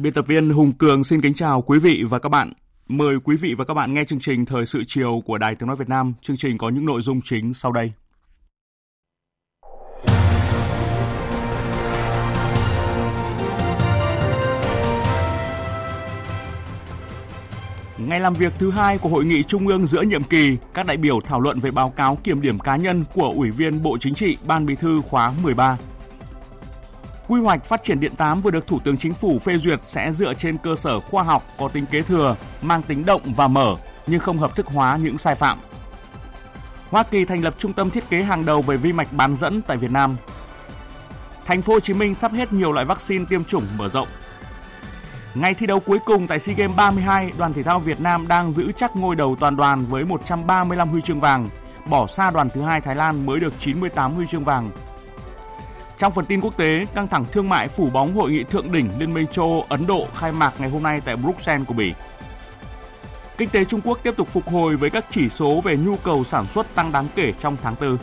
Biên tập viên Hùng Cường xin kính chào quý vị và các bạn. Mời quý vị và các bạn nghe chương trình Thời sự chiều của Đài Tiếng Nói Việt Nam. Chương trình có những nội dung chính sau đây. Ngày làm việc thứ hai của Hội nghị Trung ương giữa nhiệm kỳ, các đại biểu thảo luận về báo cáo kiểm điểm cá nhân của Ủy viên Bộ Chính trị Ban Bí thư khóa 13. Quy hoạch phát triển điện 8 vừa được Thủ tướng Chính phủ phê duyệt sẽ dựa trên cơ sở khoa học có tính kế thừa, mang tính động và mở nhưng không hợp thức hóa những sai phạm. Hoa Kỳ thành lập trung tâm thiết kế hàng đầu về vi mạch bán dẫn tại Việt Nam. Thành phố Hồ Chí Minh sắp hết nhiều loại vaccine tiêm chủng mở rộng. Ngày thi đấu cuối cùng tại SEA Games 32, đoàn thể thao Việt Nam đang giữ chắc ngôi đầu toàn đoàn với 135 huy chương vàng, bỏ xa đoàn thứ hai Thái Lan mới được 98 huy chương vàng trong phần tin quốc tế, căng thẳng thương mại phủ bóng hội nghị thượng đỉnh Liên minh châu Âu Ấn Độ khai mạc ngày hôm nay tại Bruxelles của Bỉ. Kinh tế Trung Quốc tiếp tục phục hồi với các chỉ số về nhu cầu sản xuất tăng đáng kể trong tháng 4.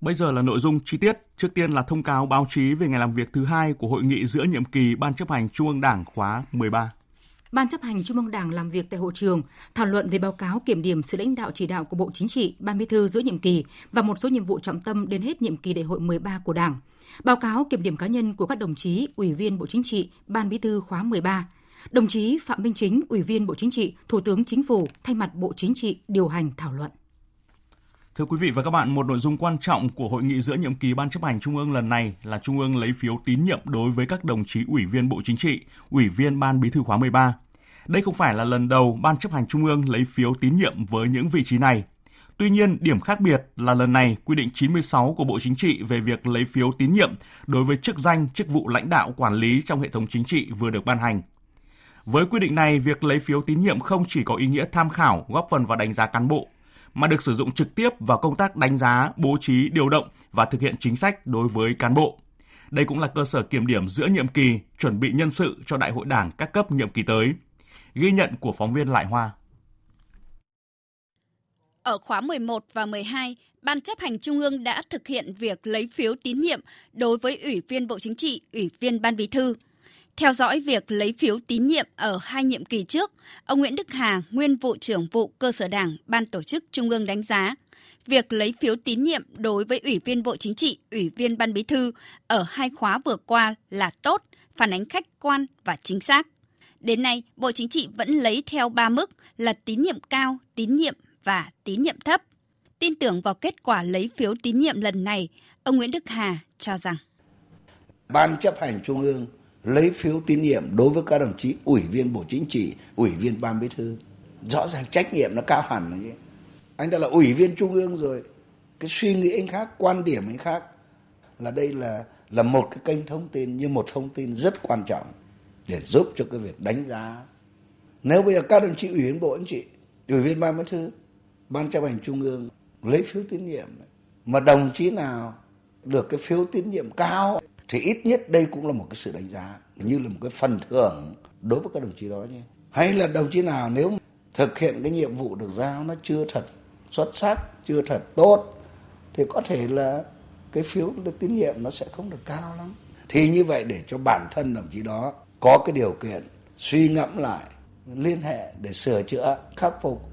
Bây giờ là nội dung chi tiết. Trước tiên là thông cáo báo chí về ngày làm việc thứ hai của hội nghị giữa nhiệm kỳ Ban chấp hành Trung ương Đảng khóa 13. Ban chấp hành Trung ương Đảng làm việc tại hội trường, thảo luận về báo cáo kiểm điểm sự lãnh đạo chỉ đạo của Bộ Chính trị, Ban Bí thư giữa nhiệm kỳ và một số nhiệm vụ trọng tâm đến hết nhiệm kỳ đại hội 13 của Đảng. Báo cáo kiểm điểm cá nhân của các đồng chí Ủy viên Bộ Chính trị, Ban Bí thư khóa 13. Đồng chí Phạm Minh Chính, Ủy viên Bộ Chính trị, Thủ tướng Chính phủ thay mặt Bộ Chính trị điều hành thảo luận. Thưa quý vị và các bạn, một nội dung quan trọng của hội nghị giữa nhiệm kỳ Ban chấp hành Trung ương lần này là Trung ương lấy phiếu tín nhiệm đối với các đồng chí Ủy viên Bộ Chính trị, Ủy viên Ban Bí thư khóa 13. Đây không phải là lần đầu Ban chấp hành Trung ương lấy phiếu tín nhiệm với những vị trí này. Tuy nhiên, điểm khác biệt là lần này quy định 96 của Bộ Chính trị về việc lấy phiếu tín nhiệm đối với chức danh, chức vụ lãnh đạo quản lý trong hệ thống chính trị vừa được ban hành. Với quy định này, việc lấy phiếu tín nhiệm không chỉ có ý nghĩa tham khảo, góp phần vào đánh giá cán bộ, mà được sử dụng trực tiếp vào công tác đánh giá, bố trí, điều động và thực hiện chính sách đối với cán bộ. Đây cũng là cơ sở kiểm điểm giữa nhiệm kỳ, chuẩn bị nhân sự cho Đại hội Đảng các cấp nhiệm kỳ tới. Ghi nhận của phóng viên Lại Hoa. Ở khóa 11 và 12, Ban chấp hành Trung ương đã thực hiện việc lấy phiếu tín nhiệm đối với Ủy viên Bộ Chính trị, Ủy viên Ban Bí thư. Theo dõi việc lấy phiếu tín nhiệm ở hai nhiệm kỳ trước, ông Nguyễn Đức Hà, nguyên vụ trưởng vụ cơ sở Đảng, Ban tổ chức Trung ương đánh giá, việc lấy phiếu tín nhiệm đối với Ủy viên Bộ Chính trị, Ủy viên Ban Bí thư ở hai khóa vừa qua là tốt, phản ánh khách quan và chính xác. Đến nay, Bộ Chính trị vẫn lấy theo 3 mức là tín nhiệm cao, tín nhiệm và tín nhiệm thấp. Tin tưởng vào kết quả lấy phiếu tín nhiệm lần này, ông Nguyễn Đức Hà cho rằng Ban chấp hành Trung ương lấy phiếu tín nhiệm đối với các đồng chí ủy viên Bộ Chính trị, ủy viên Ban Bí thư. Rõ ràng trách nhiệm nó cao hẳn rồi. Anh đã là ủy viên Trung ương rồi. Cái suy nghĩ anh khác, quan điểm anh khác. Là đây là là một cái kênh thông tin như một thông tin rất quan trọng để giúp cho cái việc đánh giá. Nếu bây giờ các đồng chí ủy viên Bộ anh chị ủy viên Ban Bí thư, Ban chấp hành Trung ương lấy phiếu tín nhiệm mà đồng chí nào được cái phiếu tín nhiệm cao thì ít nhất đây cũng là một cái sự đánh giá, như là một cái phần thưởng đối với các đồng chí đó nhé. Hay là đồng chí nào nếu thực hiện cái nhiệm vụ được giao nó chưa thật xuất sắc, chưa thật tốt, thì có thể là cái phiếu tín nhiệm nó sẽ không được cao lắm. Thì như vậy để cho bản thân đồng chí đó có cái điều kiện suy ngẫm lại, liên hệ để sửa chữa, khắc phục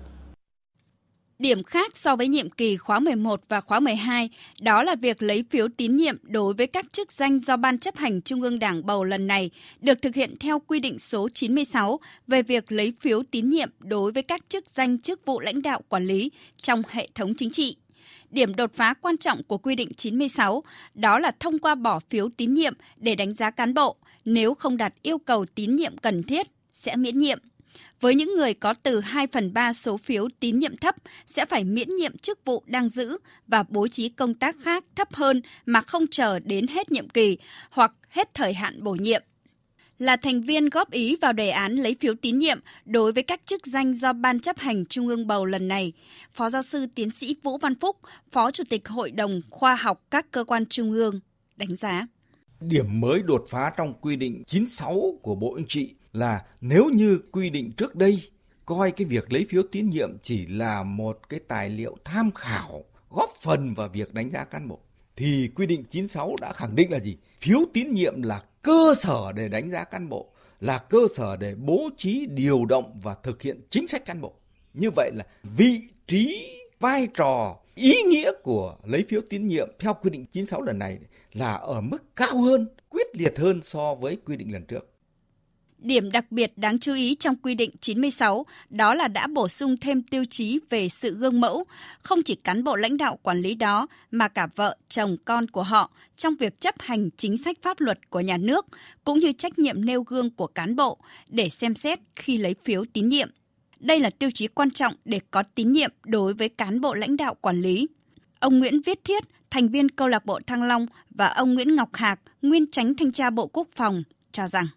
Điểm khác so với nhiệm kỳ khóa 11 và khóa 12 đó là việc lấy phiếu tín nhiệm đối với các chức danh do Ban chấp hành Trung ương Đảng bầu lần này được thực hiện theo quy định số 96 về việc lấy phiếu tín nhiệm đối với các chức danh chức vụ lãnh đạo quản lý trong hệ thống chính trị. Điểm đột phá quan trọng của quy định 96 đó là thông qua bỏ phiếu tín nhiệm để đánh giá cán bộ, nếu không đạt yêu cầu tín nhiệm cần thiết sẽ miễn nhiệm. Với những người có từ 2 phần 3 số phiếu tín nhiệm thấp sẽ phải miễn nhiệm chức vụ đang giữ và bố trí công tác khác thấp hơn mà không chờ đến hết nhiệm kỳ hoặc hết thời hạn bổ nhiệm là thành viên góp ý vào đề án lấy phiếu tín nhiệm đối với các chức danh do Ban chấp hành Trung ương bầu lần này. Phó giáo sư tiến sĩ Vũ Văn Phúc, Phó Chủ tịch Hội đồng Khoa học các cơ quan Trung ương, đánh giá. Điểm mới đột phá trong quy định 96 của Bộ Chính trị là nếu như quy định trước đây coi cái việc lấy phiếu tín nhiệm chỉ là một cái tài liệu tham khảo góp phần vào việc đánh giá cán bộ thì quy định 96 đã khẳng định là gì? Phiếu tín nhiệm là cơ sở để đánh giá cán bộ, là cơ sở để bố trí điều động và thực hiện chính sách cán bộ. Như vậy là vị trí, vai trò, ý nghĩa của lấy phiếu tín nhiệm theo quy định 96 lần này là ở mức cao hơn, quyết liệt hơn so với quy định lần trước. Điểm đặc biệt đáng chú ý trong quy định 96 đó là đã bổ sung thêm tiêu chí về sự gương mẫu, không chỉ cán bộ lãnh đạo quản lý đó mà cả vợ, chồng, con của họ trong việc chấp hành chính sách pháp luật của nhà nước cũng như trách nhiệm nêu gương của cán bộ để xem xét khi lấy phiếu tín nhiệm. Đây là tiêu chí quan trọng để có tín nhiệm đối với cán bộ lãnh đạo quản lý. Ông Nguyễn Viết Thiết, thành viên câu lạc bộ Thăng Long và ông Nguyễn Ngọc Hạc, nguyên tránh thanh tra Bộ Quốc phòng cho rằng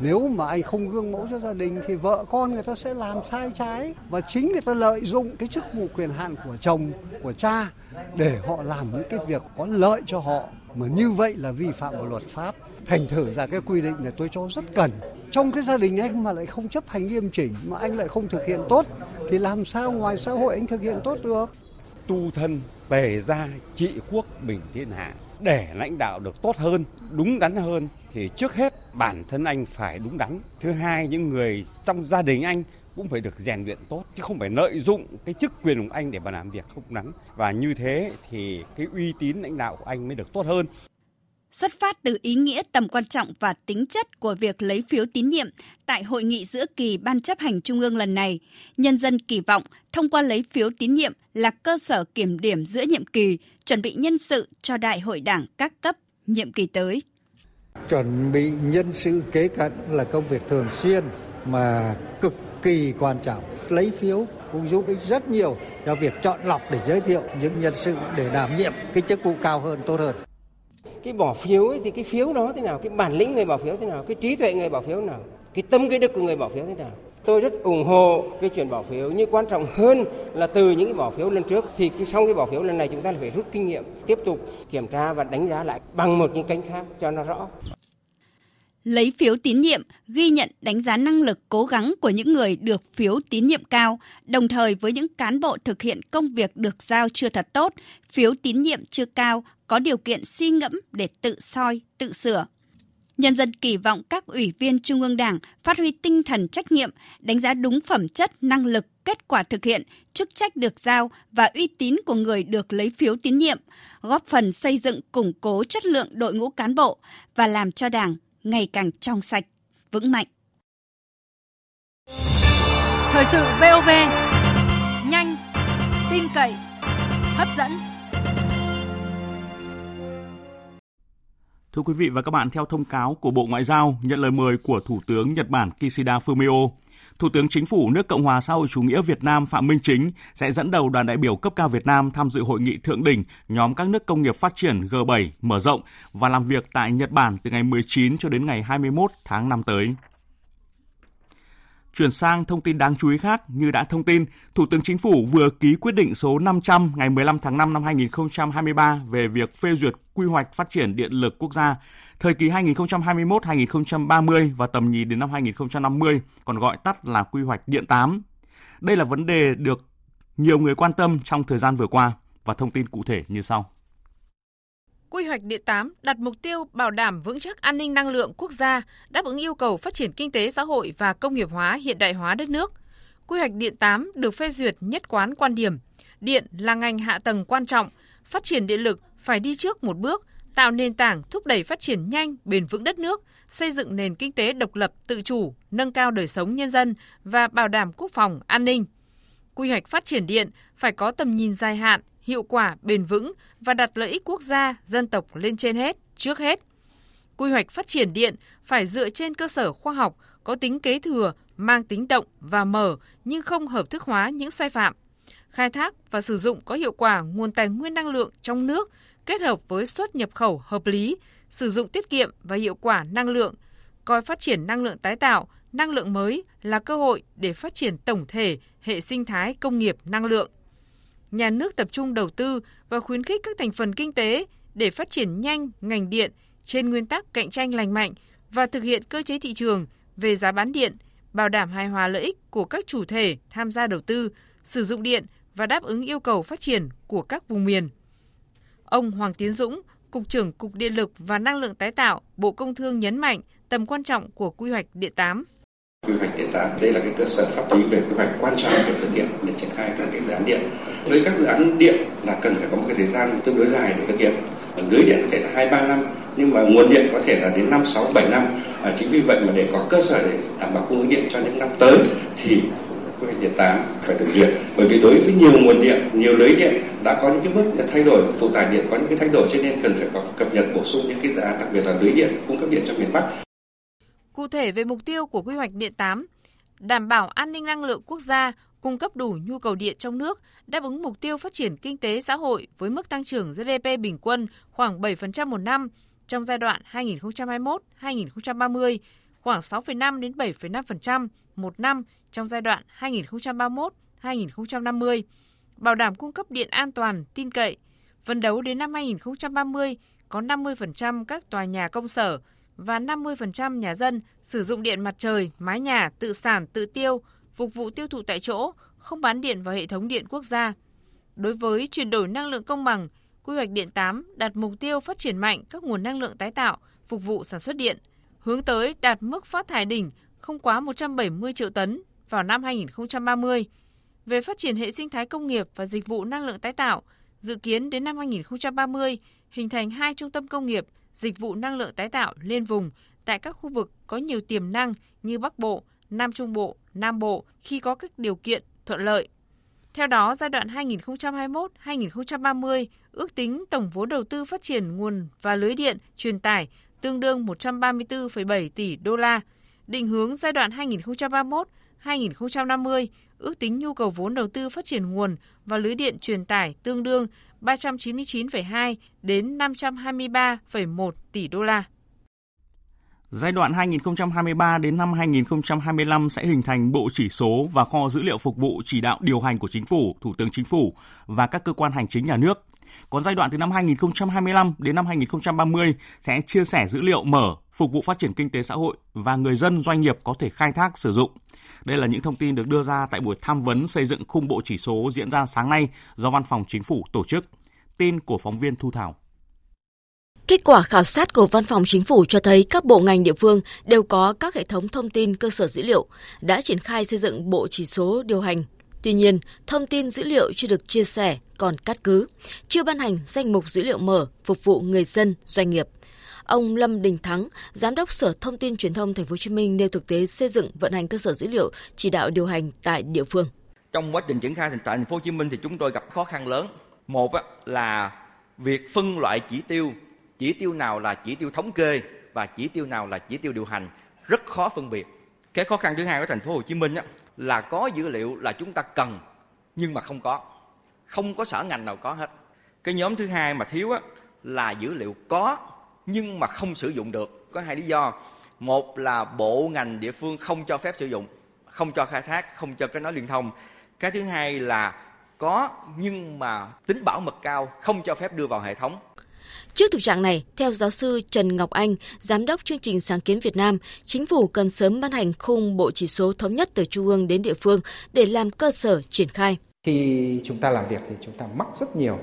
nếu mà anh không gương mẫu cho gia đình thì vợ con người ta sẽ làm sai trái và chính người ta lợi dụng cái chức vụ quyền hạn của chồng, của cha để họ làm những cái việc có lợi cho họ mà như vậy là vi phạm vào luật pháp. Thành thử ra cái quy định này tôi cho rất cần. Trong cái gia đình anh mà lại không chấp hành nghiêm chỉnh mà anh lại không thực hiện tốt thì làm sao ngoài xã hội anh thực hiện tốt được? Tu thân, bề gia trị quốc bình thiên hạ để lãnh đạo được tốt hơn, đúng đắn hơn thì trước hết bản thân anh phải đúng đắn. Thứ hai những người trong gia đình anh cũng phải được rèn luyện tốt chứ không phải lợi dụng cái chức quyền của anh để mà làm việc không đắn và như thế thì cái uy tín lãnh đạo của anh mới được tốt hơn. Xuất phát từ ý nghĩa tầm quan trọng và tính chất của việc lấy phiếu tín nhiệm tại hội nghị giữa kỳ Ban chấp hành Trung ương lần này, nhân dân kỳ vọng thông qua lấy phiếu tín nhiệm là cơ sở kiểm điểm giữa nhiệm kỳ, chuẩn bị nhân sự cho đại hội đảng các cấp nhiệm kỳ tới. Chuẩn bị nhân sự kế cận là công việc thường xuyên mà cực kỳ quan trọng. Lấy phiếu cũng giúp ích rất nhiều cho việc chọn lọc để giới thiệu những nhân sự để đảm nhiệm cái chức vụ cao hơn, tốt hơn. Cái bỏ phiếu ấy, thì cái phiếu đó thế nào, cái bản lĩnh người bỏ phiếu thế nào, cái trí tuệ người bỏ phiếu nào, cái tâm cái đức của người bỏ phiếu thế nào. Tôi rất ủng hộ cái chuyện bỏ phiếu nhưng quan trọng hơn là từ những cái bỏ phiếu lần trước thì cái sau cái bỏ phiếu lần này chúng ta phải rút kinh nghiệm, tiếp tục kiểm tra và đánh giá lại bằng một những kênh khác cho nó rõ. Lấy phiếu tín nhiệm, ghi nhận đánh giá năng lực cố gắng của những người được phiếu tín nhiệm cao, đồng thời với những cán bộ thực hiện công việc được giao chưa thật tốt, phiếu tín nhiệm chưa cao, có điều kiện suy ngẫm để tự soi, tự sửa. Nhân dân kỳ vọng các ủy viên Trung ương Đảng phát huy tinh thần trách nhiệm, đánh giá đúng phẩm chất, năng lực, kết quả thực hiện, chức trách được giao và uy tín của người được lấy phiếu tín nhiệm, góp phần xây dựng củng cố chất lượng đội ngũ cán bộ và làm cho Đảng ngày càng trong sạch, vững mạnh. Thời sự VOV, nhanh, tin cậy, hấp dẫn. Thưa quý vị và các bạn, theo thông cáo của Bộ Ngoại giao nhận lời mời của Thủ tướng Nhật Bản Kishida Fumio, Thủ tướng Chính phủ nước Cộng hòa xã hội chủ nghĩa Việt Nam Phạm Minh Chính sẽ dẫn đầu đoàn đại biểu cấp cao Việt Nam tham dự hội nghị thượng đỉnh nhóm các nước công nghiệp phát triển G7 mở rộng và làm việc tại Nhật Bản từ ngày 19 cho đến ngày 21 tháng 5 tới. Chuyển sang thông tin đáng chú ý khác, như đã thông tin, Thủ tướng Chính phủ vừa ký quyết định số 500 ngày 15 tháng 5 năm 2023 về việc phê duyệt quy hoạch phát triển điện lực quốc gia thời kỳ 2021-2030 và tầm nhìn đến năm 2050, còn gọi tắt là quy hoạch điện 8. Đây là vấn đề được nhiều người quan tâm trong thời gian vừa qua và thông tin cụ thể như sau. Quy hoạch điện 8 đặt mục tiêu bảo đảm vững chắc an ninh năng lượng quốc gia, đáp ứng yêu cầu phát triển kinh tế xã hội và công nghiệp hóa hiện đại hóa đất nước. quy hoạch điện 8 được phê duyệt nhất quán quan điểm điện là ngành hạ tầng quan trọng, phát triển điện lực phải đi trước một bước, tạo nền tảng thúc đẩy phát triển nhanh, bền vững đất nước, xây dựng nền kinh tế độc lập, tự chủ, nâng cao đời sống nhân dân và bảo đảm quốc phòng, an ninh. Quy hoạch phát triển điện phải có tầm nhìn dài hạn, hiệu quả, bền vững và đặt lợi ích quốc gia, dân tộc lên trên hết, trước hết. Quy hoạch phát triển điện phải dựa trên cơ sở khoa học, có tính kế thừa, mang tính động và mở nhưng không hợp thức hóa những sai phạm. Khai thác và sử dụng có hiệu quả nguồn tài nguyên năng lượng trong nước kết hợp với xuất nhập khẩu hợp lý, sử dụng tiết kiệm và hiệu quả năng lượng, coi phát triển năng lượng tái tạo, năng lượng mới là cơ hội để phát triển tổng thể hệ sinh thái công nghiệp năng lượng. Nhà nước tập trung đầu tư và khuyến khích các thành phần kinh tế để phát triển nhanh ngành điện trên nguyên tắc cạnh tranh lành mạnh và thực hiện cơ chế thị trường về giá bán điện, bảo đảm hài hòa lợi ích của các chủ thể tham gia đầu tư, sử dụng điện và đáp ứng yêu cầu phát triển của các vùng miền. Ông Hoàng Tiến Dũng, Cục trưởng Cục Điện lực và Năng lượng tái tạo, Bộ Công Thương nhấn mạnh tầm quan trọng của quy hoạch điện 8. Quy hoạch điện 8 đây là cái cơ sở pháp lý về quy hoạch quan trọng để thực hiện để triển khai các cái dự án điện. Với các dự án điện là cần phải có một cái thời gian tương đối dài để thực hiện. Lưới điện có thể là 2 3 năm nhưng mà nguồn điện có thể là đến 5 6 7 năm. À, chính vì vậy mà để có cơ sở để đảm bảo cung ứng điện cho những năm tới thì quy hoạch điện 8 phải thực hiện bởi vì đối với nhiều nguồn điện nhiều lưới điện đã có những cái bước thay đổi phụ tải điện có những cái thay đổi cho nên cần phải có cập nhật bổ sung những cái dự án đặc biệt là lưới điện cung cấp điện cho miền Bắc Cụ thể về mục tiêu của quy hoạch điện 8, đảm bảo an ninh năng lượng quốc gia, cung cấp đủ nhu cầu điện trong nước, đáp ứng mục tiêu phát triển kinh tế xã hội với mức tăng trưởng GDP bình quân khoảng 7% một năm trong giai đoạn 2021-2030, khoảng 6,5 đến 7,5% một năm trong giai đoạn 2031-2050, bảo đảm cung cấp điện an toàn, tin cậy. Phấn đấu đến năm 2030 có 50% các tòa nhà công sở và 50% nhà dân sử dụng điện mặt trời, mái nhà tự sản tự tiêu, phục vụ tiêu thụ tại chỗ, không bán điện vào hệ thống điện quốc gia. Đối với chuyển đổi năng lượng công bằng, quy hoạch điện 8 đặt mục tiêu phát triển mạnh các nguồn năng lượng tái tạo, phục vụ sản xuất điện, hướng tới đạt mức phát thải đỉnh không quá 170 triệu tấn vào năm 2030. Về phát triển hệ sinh thái công nghiệp và dịch vụ năng lượng tái tạo, dự kiến đến năm 2030 hình thành hai trung tâm công nghiệp, dịch vụ năng lượng tái tạo liên vùng tại các khu vực có nhiều tiềm năng như Bắc Bộ, Nam Trung Bộ, Nam Bộ khi có các điều kiện thuận lợi. Theo đó, giai đoạn 2021-2030 ước tính tổng vốn đầu tư phát triển nguồn và lưới điện truyền tải tương đương 134,7 tỷ đô la. Định hướng giai đoạn 2031-2050 ước tính nhu cầu vốn đầu tư phát triển nguồn và lưới điện truyền tải tương đương 399,2 đến 523,1 tỷ đô la. Giai đoạn 2023 đến năm 2025 sẽ hình thành bộ chỉ số và kho dữ liệu phục vụ chỉ đạo điều hành của chính phủ, thủ tướng chính phủ và các cơ quan hành chính nhà nước. Còn giai đoạn từ năm 2025 đến năm 2030 sẽ chia sẻ dữ liệu mở, phục vụ phát triển kinh tế xã hội và người dân doanh nghiệp có thể khai thác sử dụng. Đây là những thông tin được đưa ra tại buổi tham vấn xây dựng khung bộ chỉ số diễn ra sáng nay do Văn phòng Chính phủ tổ chức. Tin của phóng viên Thu Thảo. Kết quả khảo sát của Văn phòng Chính phủ cho thấy các bộ ngành địa phương đều có các hệ thống thông tin cơ sở dữ liệu, đã triển khai xây dựng bộ chỉ số điều hành. Tuy nhiên, thông tin dữ liệu chưa được chia sẻ, còn cắt cứ, chưa ban hành danh mục dữ liệu mở phục vụ người dân, doanh nghiệp. Ông Lâm Đình Thắng, Giám đốc Sở Thông tin Truyền thông Thành phố Hồ Chí Minh nêu thực tế xây dựng vận hành cơ sở dữ liệu chỉ đạo điều hành tại địa phương. Trong quá trình triển khai tại Thành phố Hồ Chí Minh thì chúng tôi gặp khó khăn lớn. Một là việc phân loại chỉ tiêu chỉ tiêu nào là chỉ tiêu thống kê và chỉ tiêu nào là chỉ tiêu điều hành rất khó phân biệt. Cái khó khăn thứ hai của thành phố Hồ Chí Minh á, là có dữ liệu là chúng ta cần nhưng mà không có. Không có sở ngành nào có hết. Cái nhóm thứ hai mà thiếu á, là dữ liệu có nhưng mà không sử dụng được. Có hai lý do. Một là bộ ngành địa phương không cho phép sử dụng không cho khai thác không cho cái nói liên thông. Cái thứ hai là có nhưng mà tính bảo mật cao không cho phép đưa vào hệ thống. Trước thực trạng này, theo giáo sư Trần Ngọc Anh, Giám đốc chương trình sáng kiến Việt Nam, chính phủ cần sớm ban hành khung bộ chỉ số thống nhất từ trung ương đến địa phương để làm cơ sở triển khai. Khi chúng ta làm việc thì chúng ta mắc rất nhiều.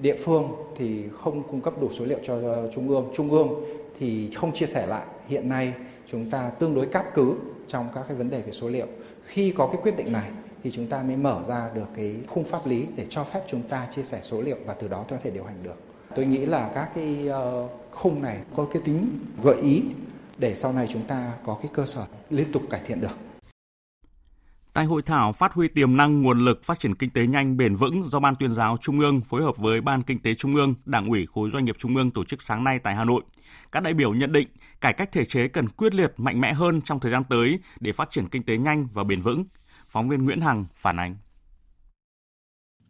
Địa phương thì không cung cấp đủ số liệu cho trung ương, trung ương thì không chia sẻ lại. Hiện nay chúng ta tương đối cát cứ trong các cái vấn đề về số liệu Khi có cái quyết định này thì chúng ta mới mở ra được cái khung pháp lý để cho phép chúng ta chia sẻ số liệu và từ đó có thể điều hành được. Tôi nghĩ là các cái uh, khung này có cái tính gợi ý để sau này chúng ta có cái cơ sở liên tục cải thiện được. Tại hội thảo phát huy tiềm năng nguồn lực phát triển kinh tế nhanh bền vững do Ban tuyên giáo Trung ương phối hợp với Ban Kinh tế Trung ương, Đảng ủy khối doanh nghiệp Trung ương tổ chức sáng nay tại Hà Nội, các đại biểu nhận định cải cách thể chế cần quyết liệt mạnh mẽ hơn trong thời gian tới để phát triển kinh tế nhanh và bền vững. Phóng viên Nguyễn Hằng phản ánh.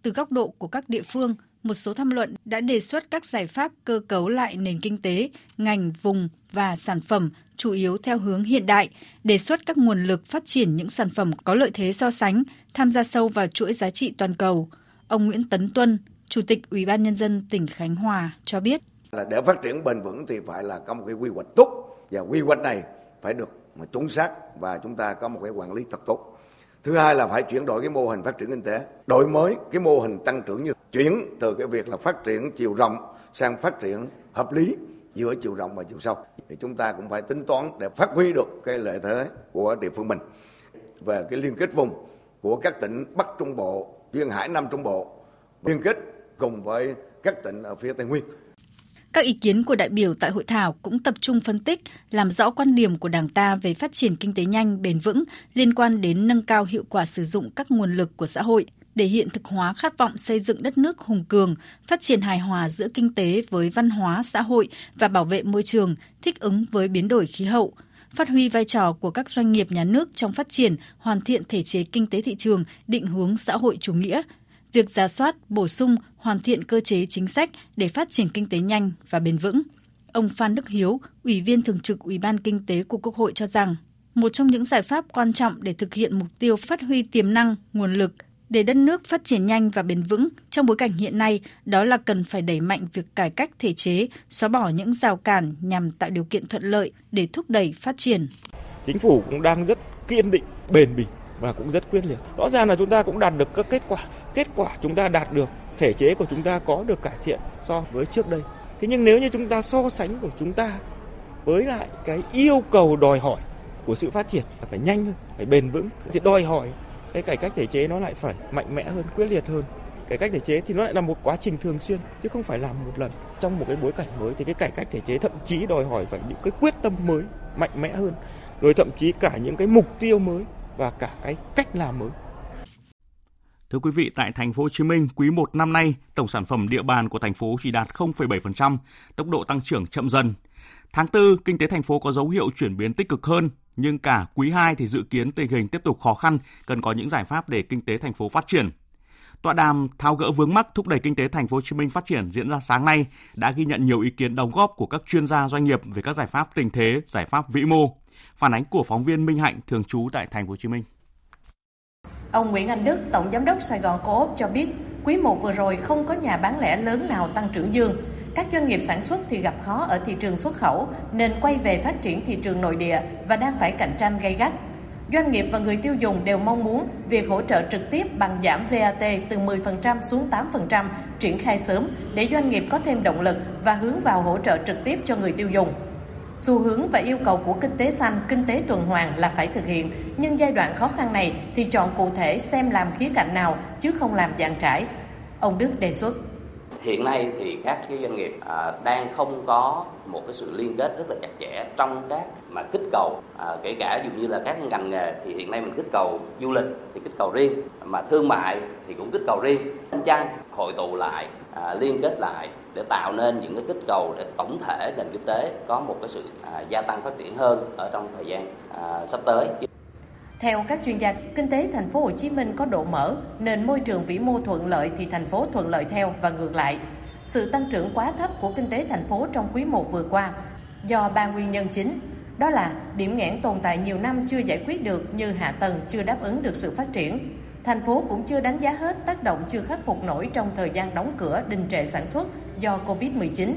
Từ góc độ của các địa phương, một số tham luận đã đề xuất các giải pháp cơ cấu lại nền kinh tế, ngành, vùng và sản phẩm chủ yếu theo hướng hiện đại, đề xuất các nguồn lực phát triển những sản phẩm có lợi thế so sánh, tham gia sâu vào chuỗi giá trị toàn cầu. Ông Nguyễn Tấn Tuân, Chủ tịch Ủy ban Nhân dân tỉnh Khánh Hòa cho biết. Là để phát triển bền vững thì phải là có một cái quy hoạch tốt và quy hoạch này phải được mà chuẩn xác và chúng ta có một cái quản lý thật tốt. Thứ hai là phải chuyển đổi cái mô hình phát triển kinh tế, đổi mới cái mô hình tăng trưởng như chuyển từ cái việc là phát triển chiều rộng sang phát triển hợp lý giữa chiều rộng và chiều sâu. Thì chúng ta cũng phải tính toán để phát huy được cái lợi thế của địa phương mình về cái liên kết vùng của các tỉnh Bắc Trung Bộ, Duyên Hải Nam Trung Bộ liên kết cùng với các tỉnh ở phía Tây Nguyên các ý kiến của đại biểu tại hội thảo cũng tập trung phân tích, làm rõ quan điểm của Đảng ta về phát triển kinh tế nhanh, bền vững liên quan đến nâng cao hiệu quả sử dụng các nguồn lực của xã hội để hiện thực hóa khát vọng xây dựng đất nước hùng cường, phát triển hài hòa giữa kinh tế với văn hóa, xã hội và bảo vệ môi trường, thích ứng với biến đổi khí hậu, phát huy vai trò của các doanh nghiệp nhà nước trong phát triển, hoàn thiện thể chế kinh tế thị trường, định hướng xã hội chủ nghĩa, việc giả soát, bổ sung, hoàn thiện cơ chế chính sách để phát triển kinh tế nhanh và bền vững. Ông Phan Đức Hiếu, Ủy viên Thường trực Ủy ban Kinh tế của Quốc hội cho rằng, một trong những giải pháp quan trọng để thực hiện mục tiêu phát huy tiềm năng, nguồn lực để đất nước phát triển nhanh và bền vững trong bối cảnh hiện nay đó là cần phải đẩy mạnh việc cải cách thể chế, xóa bỏ những rào cản nhằm tạo điều kiện thuận lợi để thúc đẩy phát triển. Chính phủ cũng đang rất kiên định, bền bỉ và cũng rất quyết liệt. Rõ ràng là chúng ta cũng đạt được các kết quả. Kết quả chúng ta đạt được, thể chế của chúng ta có được cải thiện so với trước đây. Thế nhưng nếu như chúng ta so sánh của chúng ta với lại cái yêu cầu đòi hỏi của sự phát triển là phải nhanh hơn, phải bền vững thì đòi hỏi cái cải cách thể chế nó lại phải mạnh mẽ hơn, quyết liệt hơn. Cải cách thể chế thì nó lại là một quá trình thường xuyên chứ không phải làm một lần. Trong một cái bối cảnh mới thì cái cải cách thể chế thậm chí đòi hỏi phải những cái quyết tâm mới, mạnh mẽ hơn. Rồi thậm chí cả những cái mục tiêu mới và cả cái cách làm mới. Thưa quý vị, tại thành phố Hồ Chí Minh, quý 1 năm nay, tổng sản phẩm địa bàn của thành phố chỉ đạt 0,7%, tốc độ tăng trưởng chậm dần. Tháng 4, kinh tế thành phố có dấu hiệu chuyển biến tích cực hơn, nhưng cả quý 2 thì dự kiến tình hình tiếp tục khó khăn, cần có những giải pháp để kinh tế thành phố phát triển. Tọa đàm tháo gỡ vướng mắc thúc đẩy kinh tế thành phố Hồ Chí Minh phát triển diễn ra sáng nay đã ghi nhận nhiều ý kiến đóng góp của các chuyên gia doanh nghiệp về các giải pháp tình thế, giải pháp vĩ mô. Phản ánh của phóng viên Minh Hạnh thường trú tại thành phố Hồ Chí Minh. Ông Nguyễn Anh Đức, Tổng Giám đốc Sài Gòn Co-op cho biết, quý 1 vừa rồi không có nhà bán lẻ lớn nào tăng trưởng dương. Các doanh nghiệp sản xuất thì gặp khó ở thị trường xuất khẩu nên quay về phát triển thị trường nội địa và đang phải cạnh tranh gay gắt. Doanh nghiệp và người tiêu dùng đều mong muốn việc hỗ trợ trực tiếp bằng giảm VAT từ 10% xuống 8% triển khai sớm để doanh nghiệp có thêm động lực và hướng vào hỗ trợ trực tiếp cho người tiêu dùng. Xu hướng và yêu cầu của kinh tế xanh, kinh tế tuần hoàn là phải thực hiện, nhưng giai đoạn khó khăn này thì chọn cụ thể xem làm khía cạnh nào chứ không làm dàn trải. Ông Đức đề xuất. Hiện nay thì các cái doanh nghiệp à, đang không có một cái sự liên kết rất là chặt chẽ trong các mà kích cầu. À, kể cả dụ như là các ngành nghề thì hiện nay mình kích cầu du lịch thì kích cầu riêng mà thương mại thì cũng kích cầu riêng. Chăng hội tụ lại à, liên kết lại để tạo nên những cái kích cầu để tổng thể nền kinh tế có một cái sự à, gia tăng phát triển hơn ở trong thời gian à, sắp tới. Theo các chuyên gia, kinh tế thành phố Hồ Chí Minh có độ mở nên môi trường vĩ mô thuận lợi thì thành phố thuận lợi theo và ngược lại. Sự tăng trưởng quá thấp của kinh tế thành phố trong quý 1 vừa qua do ba nguyên nhân chính. Đó là điểm nghẽn tồn tại nhiều năm chưa giải quyết được như hạ tầng chưa đáp ứng được sự phát triển. Thành phố cũng chưa đánh giá hết tác động chưa khắc phục nổi trong thời gian đóng cửa đình trệ sản xuất do Covid-19.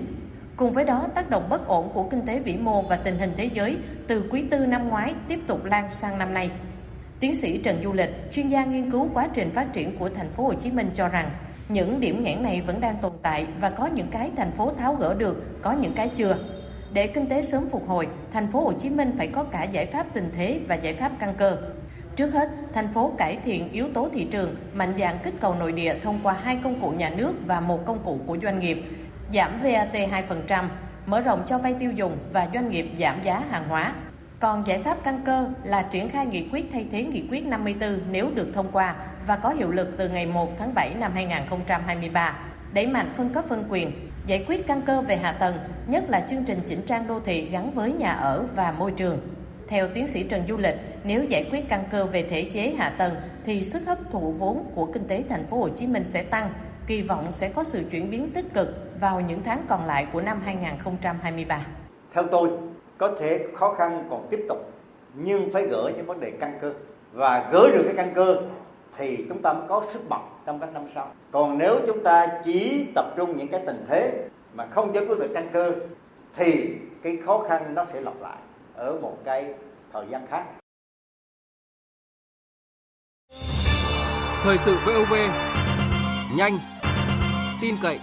Cùng với đó, tác động bất ổn của kinh tế vĩ mô và tình hình thế giới từ quý tư năm ngoái tiếp tục lan sang năm nay. Tiến sĩ Trần Du Lịch, chuyên gia nghiên cứu quá trình phát triển của thành phố Hồ Chí Minh cho rằng, những điểm nghẽn này vẫn đang tồn tại và có những cái thành phố tháo gỡ được, có những cái chưa. Để kinh tế sớm phục hồi, thành phố Hồ Chí Minh phải có cả giải pháp tình thế và giải pháp căn cơ. Trước hết, thành phố cải thiện yếu tố thị trường, mạnh dạng kích cầu nội địa thông qua hai công cụ nhà nước và một công cụ của doanh nghiệp, giảm VAT 2%, mở rộng cho vay tiêu dùng và doanh nghiệp giảm giá hàng hóa. Còn giải pháp căn cơ là triển khai nghị quyết thay thế nghị quyết 54 nếu được thông qua và có hiệu lực từ ngày 1 tháng 7 năm 2023. Đẩy mạnh phân cấp phân quyền, giải quyết căn cơ về hạ tầng, nhất là chương trình chỉnh trang đô thị gắn với nhà ở và môi trường. Theo tiến sĩ Trần Du Lịch, nếu giải quyết căn cơ về thể chế hạ tầng thì sức hấp thụ vốn của kinh tế thành phố Hồ Chí Minh sẽ tăng, kỳ vọng sẽ có sự chuyển biến tích cực vào những tháng còn lại của năm 2023. Theo tôi, có thể khó khăn còn tiếp tục nhưng phải gỡ những vấn đề căn cơ. Và gỡ được cái căn cơ thì chúng ta mới có sức bật trong các năm sau. Còn nếu chúng ta chỉ tập trung những cái tình thế mà không giải quyết được căn cơ thì cái khó khăn nó sẽ lặp lại ở một cái thời gian khác thời sự VOV nhanh tin cậy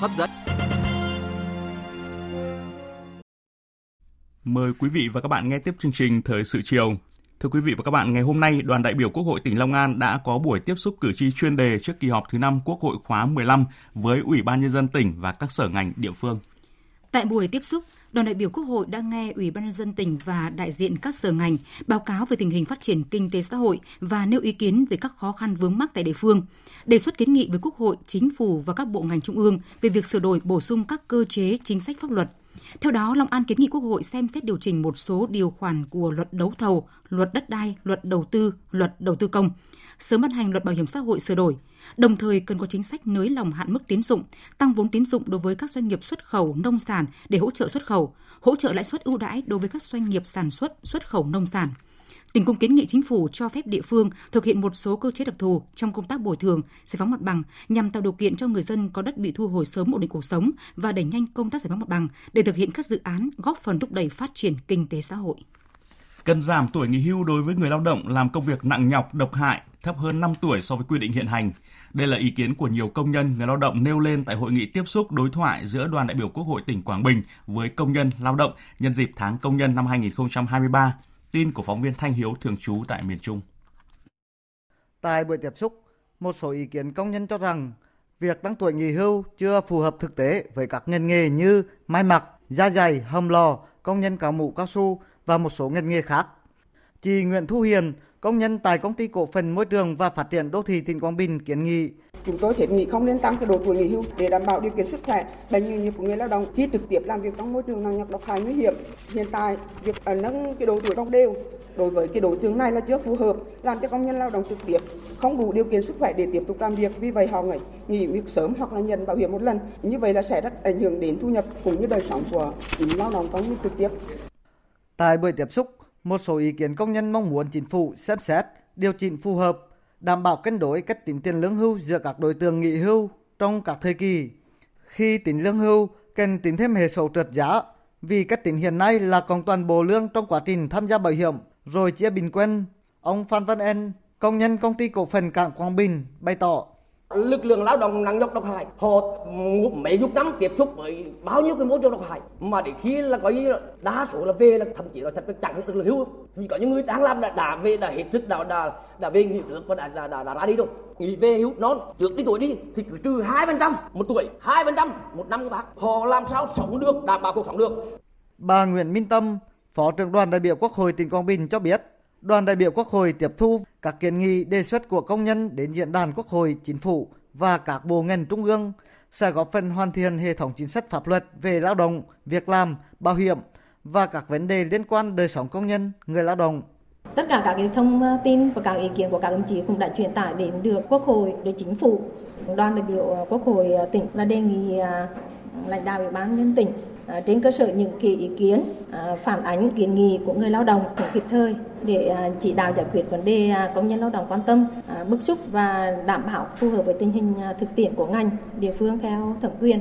hấp dẫn Mời quý vị và các bạn nghe tiếp chương trình Thời sự chiều. Thưa quý vị và các bạn, ngày hôm nay, đoàn đại biểu Quốc hội tỉnh Long An đã có buổi tiếp xúc cử tri chuyên đề trước kỳ họp thứ 5 Quốc hội khóa 15 với Ủy ban Nhân dân tỉnh và các sở ngành địa phương. Tại buổi tiếp xúc, đoàn đại biểu Quốc hội đã nghe Ủy ban nhân dân tỉnh và đại diện các sở ngành báo cáo về tình hình phát triển kinh tế xã hội và nêu ý kiến về các khó khăn vướng mắc tại địa phương, đề xuất kiến nghị với Quốc hội, Chính phủ và các bộ ngành trung ương về việc sửa đổi bổ sung các cơ chế chính sách pháp luật theo đó, Long An kiến nghị Quốc hội xem xét điều chỉnh một số điều khoản của luật đấu thầu, luật đất đai, luật đầu tư, luật đầu tư công, sớm ban hành luật bảo hiểm xã hội sửa đổi. Đồng thời cần có chính sách nới lỏng hạn mức tín dụng, tăng vốn tín dụng đối với các doanh nghiệp xuất khẩu nông sản để hỗ trợ xuất khẩu, hỗ trợ lãi suất ưu đãi đối với các doanh nghiệp sản xuất xuất khẩu nông sản – tỉnh cũng kiến nghị chính phủ cho phép địa phương thực hiện một số cơ chế đặc thù trong công tác bồi thường, giải phóng mặt bằng nhằm tạo điều kiện cho người dân có đất bị thu hồi sớm ổn định cuộc sống và đẩy nhanh công tác giải phóng mặt bằng để thực hiện các dự án góp phần thúc đẩy phát triển kinh tế xã hội. Cần giảm tuổi nghỉ hưu đối với người lao động làm công việc nặng nhọc, độc hại, thấp hơn 5 tuổi so với quy định hiện hành. Đây là ý kiến của nhiều công nhân, người lao động nêu lên tại hội nghị tiếp xúc đối thoại giữa đoàn đại biểu Quốc hội tỉnh Quảng Bình với công nhân lao động nhân dịp tháng công nhân năm 2023 Tin của phóng viên Thanh Hiếu thường trú tại miền Trung. Tại buổi tiếp xúc, một số ý kiến công nhân cho rằng việc tăng tuổi nghỉ hưu chưa phù hợp thực tế với các ngành nghề như may mặc, da dày, hầm lò, công nhân cào mũ cao su và một số ngành nghề khác. Chị Nguyễn Thu Hiền, công nhân tại công ty cổ phần môi trường và phát triển đô thị tỉnh Quảng Bình kiến nghị Chúng tôi thiết nghị không nên tăng cái độ tuổi nghỉ hưu để đảm bảo điều kiện sức khỏe, bệnh nghề nghiệp của người lao động khi trực tiếp làm việc trong môi trường nặng nhọc độc hại nguy hiểm. Hiện tại, việc nâng cái độ tuổi đồng đều đối với cái đối tượng này là chưa phù hợp, làm cho công nhân lao động trực tiếp không đủ điều kiện sức khỏe để tiếp tục làm việc, vì vậy họ nghỉ, nghỉ việc sớm hoặc là nhận bảo hiểm một lần. Như vậy là sẽ rất ảnh hưởng đến thu nhập cũng như đời sống của chính lao động công nhân trực tiếp. Tại buổi tiếp xúc, một số ý kiến công nhân mong muốn chính phủ xem xét điều chỉnh phù hợp đảm bảo cân đối cách tính tiền lương hưu giữa các đối tượng nghỉ hưu trong các thời kỳ. Khi tính lương hưu, cần tính thêm hệ số trượt giá, vì cách tính hiện nay là còn toàn bộ lương trong quá trình tham gia bảo hiểm, rồi chia bình quân. Ông Phan Văn En, công nhân công ty cổ phần Cảng Quảng Bình, bày tỏ lực lượng lao động nặng nhọc độc hại. Họ mấy chục năm tiếp xúc với bao nhiêu cái môi trường độc hại. Mà đến khi là có đa số là về là thậm chí là thật là chẳng được hưu. Vì có những người đang làm đã, đã về đã hết sức đã đã đã về nghỉ trước và đã đã, đã, đã ra đi rồi. Nghỉ về hưu non trước đi tuổi đi thì cứ trừ hai phần trăm một tuổi hai phần trăm một năm của bác họ làm sao sống được đảm bảo cuộc sống được? Bà Nguyễn Minh Tâm phó trưởng đoàn đại biểu Quốc hội tỉnh Quảng Bình cho biết đoàn đại biểu Quốc hội tiếp thu các kiến nghị đề xuất của công nhân đến diễn đàn Quốc hội, Chính phủ và các bộ ngành trung ương sẽ góp phần hoàn thiện hệ thống chính sách pháp luật về lao động, việc làm, bảo hiểm và các vấn đề liên quan đời sống công nhân, người lao động. Tất cả các thông ờ, tin và các ý kiến của các đồng chí cũng đã truyền tải đến được Quốc hội, đến Chính phủ. Đoàn đại biểu ờ, Quốc hội ờ, tỉnh là đề nghị lãnh đạo Ủy ban nhân tỉnh Ờ, trên cơ sở những cái ý kiến ờ, phản ánh kiến nghị của người lao động cũng kịp thời để ờ, chỉ đạo giải quyết vấn đề công nhân lao động quan tâm bức xúc và đảm bảo phù hợp với tình hình thực tiễn của ngành địa phương theo thẩm quyền.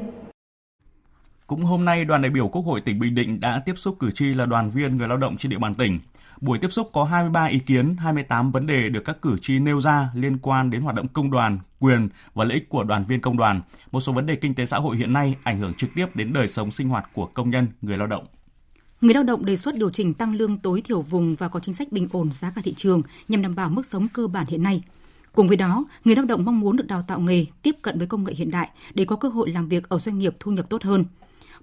Cũng hôm nay, đoàn đại biểu Quốc hội tỉnh Bình Định đã tiếp xúc cử tri là đoàn viên người lao động trên địa bàn tỉnh. Buổi tiếp xúc có 23 ý kiến, 28 vấn đề được các cử tri nêu ra liên quan đến hoạt động công đoàn, quyền và lợi ích của đoàn viên công đoàn, một số vấn đề kinh tế xã hội hiện nay ảnh hưởng trực tiếp đến đời sống sinh hoạt của công nhân, người lao động. Người lao động đề xuất điều chỉnh tăng lương tối thiểu vùng và có chính sách bình ổn giá cả thị trường nhằm đảm bảo mức sống cơ bản hiện nay. Cùng với đó, người lao động mong muốn được đào tạo nghề, tiếp cận với công nghệ hiện đại để có cơ hội làm việc ở doanh nghiệp thu nhập tốt hơn.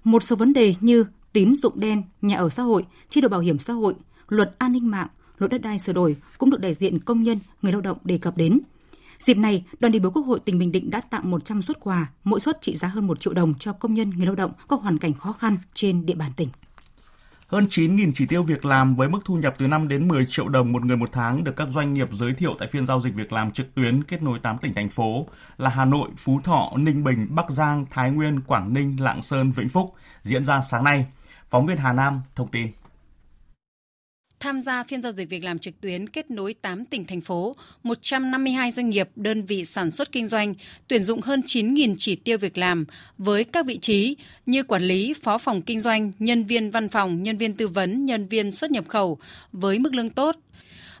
Một số vấn đề như tín dụng đen, nhà ở xã hội, chế độ bảo hiểm xã hội, luật an ninh mạng, luật đất đai sửa đổi cũng được đại diện công nhân, người lao động đề cập đến. Dịp này, đoàn đại biểu Quốc hội tỉnh Bình Định đã tặng 100 suất quà, mỗi suất trị giá hơn 1 triệu đồng cho công nhân người lao động có hoàn cảnh khó khăn trên địa bàn tỉnh. Hơn 9.000 chỉ tiêu việc làm với mức thu nhập từ 5 đến 10 triệu đồng một người một tháng được các doanh nghiệp giới thiệu tại phiên giao dịch việc làm trực tuyến kết nối 8 tỉnh thành phố là Hà Nội, Phú Thọ, Ninh Bình, Bắc Giang, Thái Nguyên, Quảng Ninh, Lạng Sơn, Vĩnh Phúc diễn ra sáng nay. Phóng viên Hà Nam thông tin. Tham gia phiên giao dịch việc làm trực tuyến kết nối 8 tỉnh thành phố, 152 doanh nghiệp, đơn vị sản xuất kinh doanh tuyển dụng hơn 9.000 chỉ tiêu việc làm với các vị trí như quản lý, phó phòng kinh doanh, nhân viên văn phòng, nhân viên tư vấn, nhân viên xuất nhập khẩu với mức lương tốt.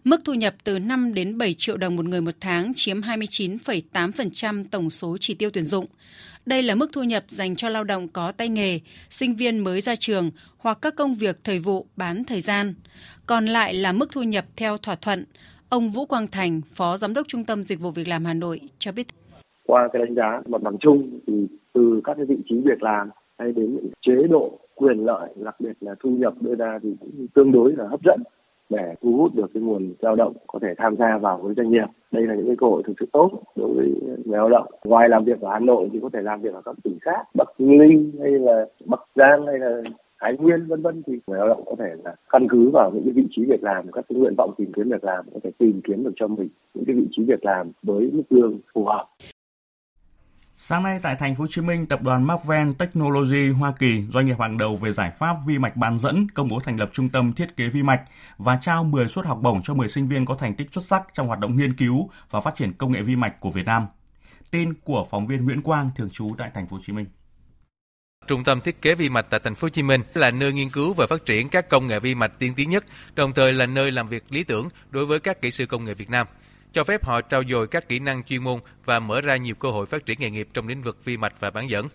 Mức thu nhập từ 5 đến 7 triệu đồng một người một tháng chiếm 29,8% tổng số chỉ tiêu tuyển dụng. Đây là mức thu nhập dành cho lao động có tay nghề, sinh viên mới ra trường hoặc các công việc thời vụ bán thời gian. Còn lại là mức thu nhập theo thỏa thuận. Ông Vũ Quang Thành, Phó Giám đốc Trung tâm Dịch vụ Việc làm Hà Nội cho biết. Qua cái đánh giá mặt bằng chung thì từ các cái vị trí việc làm hay đến những chế độ quyền lợi, đặc biệt là thu nhập đưa ra thì cũng tương đối là hấp dẫn để thu hút được cái nguồn lao động có thể tham gia vào với doanh nghiệp. Đây là những cái cơ hội thực sự tốt đối với người lao động. Ngoài làm việc ở Hà Nội thì có thể làm việc ở các tỉnh khác, Bắc Ninh hay là Bắc Giang hay là Thái Nguyên vân vân thì người lao động có thể là căn cứ vào những cái vị trí việc làm, các cái nguyện vọng tìm kiếm việc làm có thể tìm kiếm được cho mình những cái vị trí việc làm với mức lương phù hợp. Sáng nay tại thành phố Hồ Chí Minh, tập đoàn Marvell Technology Hoa Kỳ, doanh nghiệp hàng đầu về giải pháp vi mạch bán dẫn, công bố thành lập trung tâm thiết kế vi mạch và trao 10 suất học bổng cho 10 sinh viên có thành tích xuất sắc trong hoạt động nghiên cứu và phát triển công nghệ vi mạch của Việt Nam. Tin của phóng viên Nguyễn Quang thường trú tại thành phố Hồ Chí Minh. Trung tâm thiết kế vi mạch tại thành phố Hồ Chí Minh là nơi nghiên cứu và phát triển các công nghệ vi mạch tiên tiến nhất, đồng thời là nơi làm việc lý tưởng đối với các kỹ sư công nghệ Việt Nam cho phép họ trau dồi các kỹ năng chuyên môn và mở ra nhiều cơ hội phát triển nghề nghiệp trong lĩnh vực vi mạch và bán dẫn.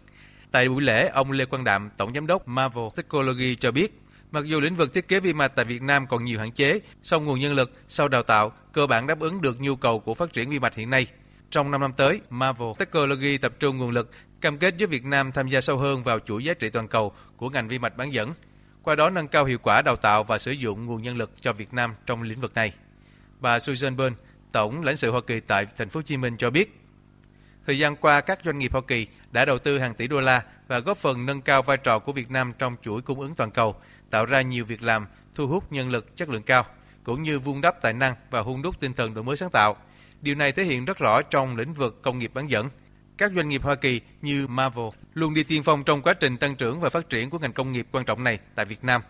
Tại buổi lễ, ông Lê Quang Đạm, Tổng Giám đốc Marvel Technology cho biết, mặc dù lĩnh vực thiết kế vi mạch tại Việt Nam còn nhiều hạn chế, song nguồn nhân lực sau đào tạo cơ bản đáp ứng được nhu cầu của phát triển vi mạch hiện nay. Trong 5 năm tới, Marvel Technology tập trung nguồn lực cam kết với Việt Nam tham gia sâu hơn vào chuỗi giá trị toàn cầu của ngành vi mạch bán dẫn, qua đó nâng cao hiệu quả đào tạo và sử dụng nguồn nhân lực cho Việt Nam trong lĩnh vực này. Bà Susan Byrne, Tổng lãnh sự Hoa Kỳ tại thành phố Hồ Chí Minh cho biết, thời gian qua các doanh nghiệp Hoa Kỳ đã đầu tư hàng tỷ đô la và góp phần nâng cao vai trò của Việt Nam trong chuỗi cung ứng toàn cầu, tạo ra nhiều việc làm, thu hút nhân lực chất lượng cao, cũng như vun đắp tài năng và hun đúc tinh thần đổi mới sáng tạo. Điều này thể hiện rất rõ trong lĩnh vực công nghiệp bán dẫn. Các doanh nghiệp Hoa Kỳ như Marvel luôn đi tiên phong trong quá trình tăng trưởng và phát triển của ngành công nghiệp quan trọng này tại Việt Nam.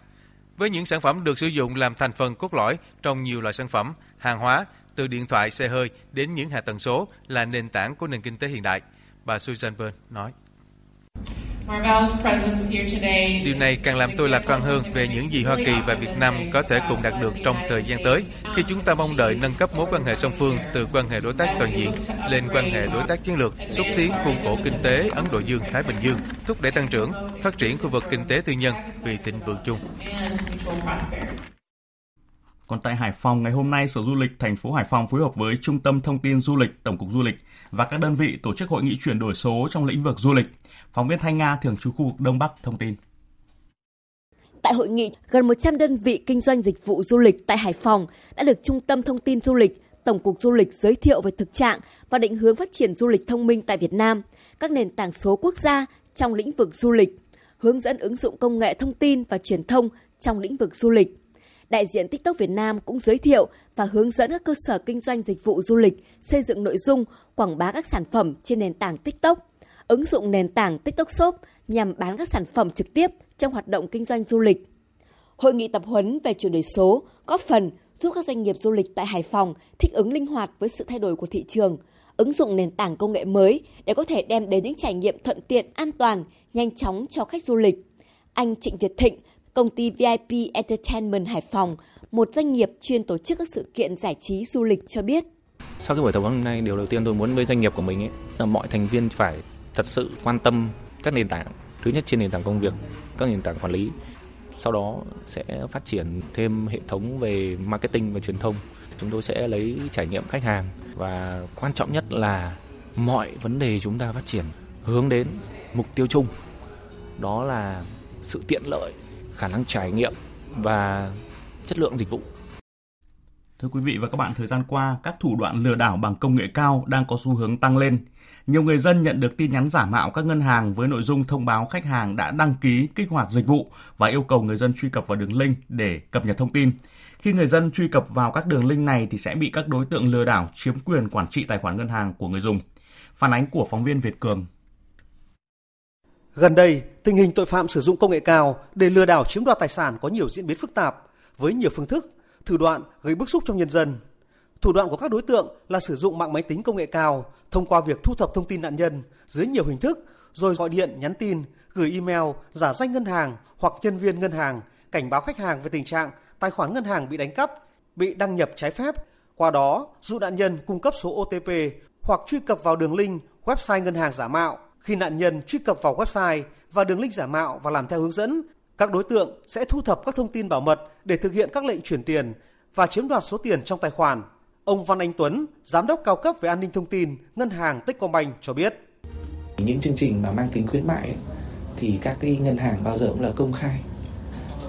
Với những sản phẩm được sử dụng làm thành phần cốt lõi trong nhiều loại sản phẩm, hàng hóa từ điện thoại, xe hơi đến những hạ tầng số là nền tảng của nền kinh tế hiện đại, bà Susan Byrne nói. Điều này càng làm tôi lạc quan hơn về những gì Hoa Kỳ và Việt Nam có thể cùng đạt được trong thời gian tới khi chúng ta mong đợi nâng cấp mối quan hệ song phương từ quan hệ đối tác toàn diện lên quan hệ đối tác chiến lược, xúc tiến khuôn khổ kinh tế Ấn Độ Dương Thái Bình Dương, thúc đẩy tăng trưởng, phát triển khu vực kinh tế tư nhân vì thịnh vượng chung. Còn tại Hải Phòng, ngày hôm nay, Sở Du lịch thành phố Hải Phòng phối hợp với Trung tâm Thông tin Du lịch, Tổng cục Du lịch và các đơn vị tổ chức hội nghị chuyển đổi số trong lĩnh vực du lịch. Phóng viên Thanh Nga thường trú khu vực Đông Bắc thông tin. Tại hội nghị, gần 100 đơn vị kinh doanh dịch vụ du lịch tại Hải Phòng đã được Trung tâm Thông tin Du lịch, Tổng cục Du lịch giới thiệu về thực trạng và định hướng phát triển du lịch thông minh tại Việt Nam, các nền tảng số quốc gia trong lĩnh vực du lịch, hướng dẫn ứng dụng công nghệ thông tin và truyền thông trong lĩnh vực du lịch đại diện TikTok Việt Nam cũng giới thiệu và hướng dẫn các cơ sở kinh doanh dịch vụ du lịch xây dựng nội dung, quảng bá các sản phẩm trên nền tảng TikTok, ứng dụng nền tảng TikTok Shop nhằm bán các sản phẩm trực tiếp trong hoạt động kinh doanh du lịch. Hội nghị tập huấn về chuyển đổi số góp phần giúp các doanh nghiệp du lịch tại Hải Phòng thích ứng linh hoạt với sự thay đổi của thị trường, ứng dụng nền tảng công nghệ mới để có thể đem đến những trải nghiệm thuận tiện, an toàn, nhanh chóng cho khách du lịch. Anh Trịnh Việt Thịnh, công ty VIP Entertainment Hải Phòng, một doanh nghiệp chuyên tổ chức các sự kiện giải trí du lịch cho biết. Sau cái buổi tập huấn hôm nay, điều đầu tiên tôi muốn với doanh nghiệp của mình ấy, là mọi thành viên phải thật sự quan tâm các nền tảng. Thứ nhất trên nền tảng công việc, các nền tảng quản lý. sau đó sẽ phát triển thêm hệ thống về marketing và truyền thông. Chúng tôi sẽ lấy trải nghiệm khách hàng và quan trọng nhất là mọi vấn đề chúng ta phát triển hướng đến mục tiêu chung đó là sự tiện lợi khả năng trải nghiệm và chất lượng dịch vụ Thưa quý vị và các bạn, thời gian qua, các thủ đoạn lừa đảo bằng công nghệ cao đang có xu hướng tăng lên. Nhiều người dân nhận được tin nhắn giả mạo các ngân hàng với nội dung thông báo khách hàng đã đăng ký kích hoạt dịch vụ và yêu cầu người dân truy cập vào đường link để cập nhật thông tin. Khi người dân truy cập vào các đường link này thì sẽ bị các đối tượng lừa đảo chiếm quyền quản trị tài khoản ngân hàng của người dùng. Phản ánh của phóng viên Việt Cường. Gần đây, tình hình tội phạm sử dụng công nghệ cao để lừa đảo chiếm đoạt tài sản có nhiều diễn biến phức tạp với nhiều phương thức, thủ đoạn gây bức xúc trong nhân dân. Thủ đoạn của các đối tượng là sử dụng mạng máy tính công nghệ cao thông qua việc thu thập thông tin nạn nhân dưới nhiều hình thức rồi gọi điện, nhắn tin, gửi email giả danh ngân hàng hoặc nhân viên ngân hàng cảnh báo khách hàng về tình trạng tài khoản ngân hàng bị đánh cắp, bị đăng nhập trái phép, qua đó dụ nạn nhân cung cấp số OTP hoặc truy cập vào đường link website ngân hàng giả mạo. Khi nạn nhân truy cập vào website và đường link giả mạo và làm theo hướng dẫn, các đối tượng sẽ thu thập các thông tin bảo mật để thực hiện các lệnh chuyển tiền và chiếm đoạt số tiền trong tài khoản. Ông Văn Anh Tuấn, giám đốc cao cấp về an ninh thông tin ngân hàng Techcombank cho biết. Những chương trình mà mang tính khuyến mại ấy, thì các cái ngân hàng bao giờ cũng là công khai.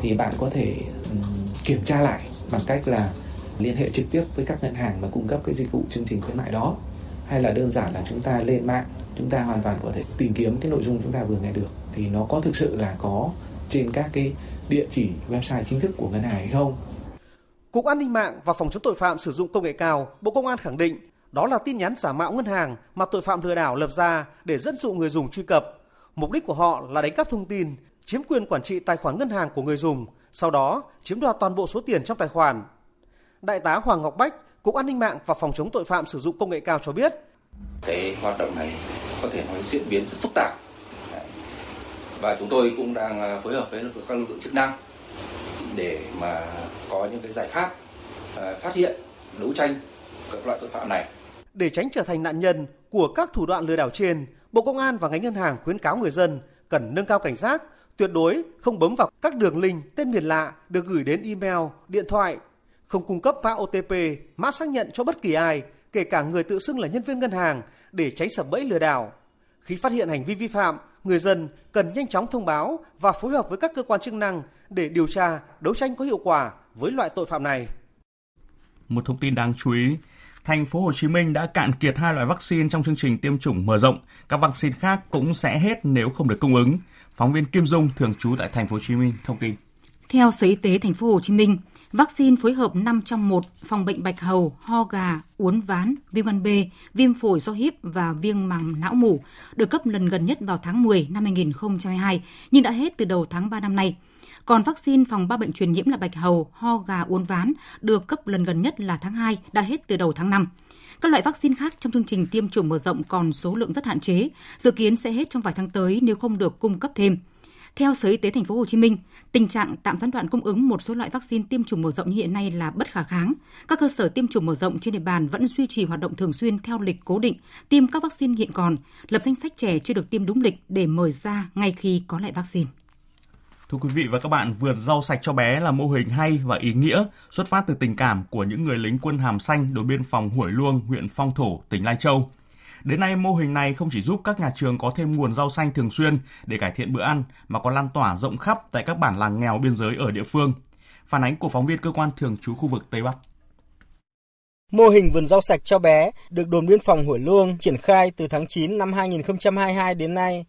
Thì bạn có thể ừ, kiểm tra lại bằng cách là liên hệ trực tiếp với các ngân hàng mà cung cấp cái dịch vụ chương trình khuyến mại đó hay là đơn giản là chúng ta lên mạng chúng ta hoàn toàn có thể tìm kiếm cái nội dung chúng ta vừa nghe được thì nó có thực sự là có trên các cái địa chỉ website chính thức của ngân hàng hay không Cục An ninh mạng và Phòng chống tội phạm sử dụng công nghệ cao, Bộ Công an khẳng định đó là tin nhắn giả mạo ngân hàng mà tội phạm lừa đảo lập ra để dẫn dụ người dùng truy cập. Mục đích của họ là đánh cắp thông tin, chiếm quyền quản trị tài khoản ngân hàng của người dùng, sau đó chiếm đoạt toàn bộ số tiền trong tài khoản. Đại tá Hoàng Ngọc Bách, Cục An ninh mạng và Phòng chống tội phạm sử dụng công nghệ cao cho biết, cái hoạt động này có thể nói diễn biến rất phức tạp. Và chúng tôi cũng đang à, phối hợp với các lực lượng chức năng để mà có những cái giải pháp à, phát hiện đấu tranh các loại tội phạm này. Để tránh trở thành nạn nhân của các thủ đoạn lừa đảo trên, Bộ Công an và ngành ngân hàng khuyến cáo người dân cần nâng cao cảnh giác, tuyệt đối không bấm vào các đường link tên miền lạ được gửi đến email, điện thoại, không cung cấp mã OTP, mã xác nhận cho bất kỳ ai, kể cả người tự xưng là nhân viên ngân hàng để tránh sập bẫy lừa đảo. Khi phát hiện hành vi vi phạm, người dân cần nhanh chóng thông báo và phối hợp với các cơ quan chức năng để điều tra, đấu tranh có hiệu quả với loại tội phạm này. Một thông tin đáng chú ý, thành phố Hồ Chí Minh đã cạn kiệt hai loại vaccine trong chương trình tiêm chủng mở rộng. Các vaccine khác cũng sẽ hết nếu không được cung ứng. Phóng viên Kim Dung thường trú tại thành phố Hồ Chí Minh thông tin. Theo Sở Y tế thành phố Hồ Chí Minh, vaccine phối hợp 5 trong 1 phòng bệnh bạch hầu, ho gà, uốn ván, viêm gan B, viêm phổi do híp và viêm màng não mủ được cấp lần gần nhất vào tháng 10 năm 2022 nhưng đã hết từ đầu tháng 3 năm nay. Còn vaccine phòng ba bệnh truyền nhiễm là bạch hầu, ho gà, uốn ván được cấp lần gần nhất là tháng 2, đã hết từ đầu tháng 5. Các loại vaccine khác trong chương trình tiêm chủng mở rộng còn số lượng rất hạn chế, dự kiến sẽ hết trong vài tháng tới nếu không được cung cấp thêm. Theo Sở Y tế thành phố Hồ Chí Minh, tình trạng tạm gián đoạn cung ứng một số loại vaccine tiêm chủng mở rộng như hiện nay là bất khả kháng. Các cơ sở tiêm chủng mở rộng trên địa bàn vẫn duy trì hoạt động thường xuyên theo lịch cố định, tiêm các vaccine hiện còn, lập danh sách trẻ chưa được tiêm đúng lịch để mời ra ngay khi có lại vaccine. Thưa quý vị và các bạn, vườn rau sạch cho bé là mô hình hay và ý nghĩa xuất phát từ tình cảm của những người lính quân hàm xanh đồn biên phòng Hủy Luông, huyện Phong Thổ, tỉnh Lai Châu. Đến nay, mô hình này không chỉ giúp các nhà trường có thêm nguồn rau xanh thường xuyên để cải thiện bữa ăn, mà còn lan tỏa rộng khắp tại các bản làng nghèo biên giới ở địa phương. Phản ánh của phóng viên cơ quan thường trú khu vực Tây Bắc. Mô hình vườn rau sạch cho bé được đồn biên phòng Hủy Luông triển khai từ tháng 9 năm 2022 đến nay.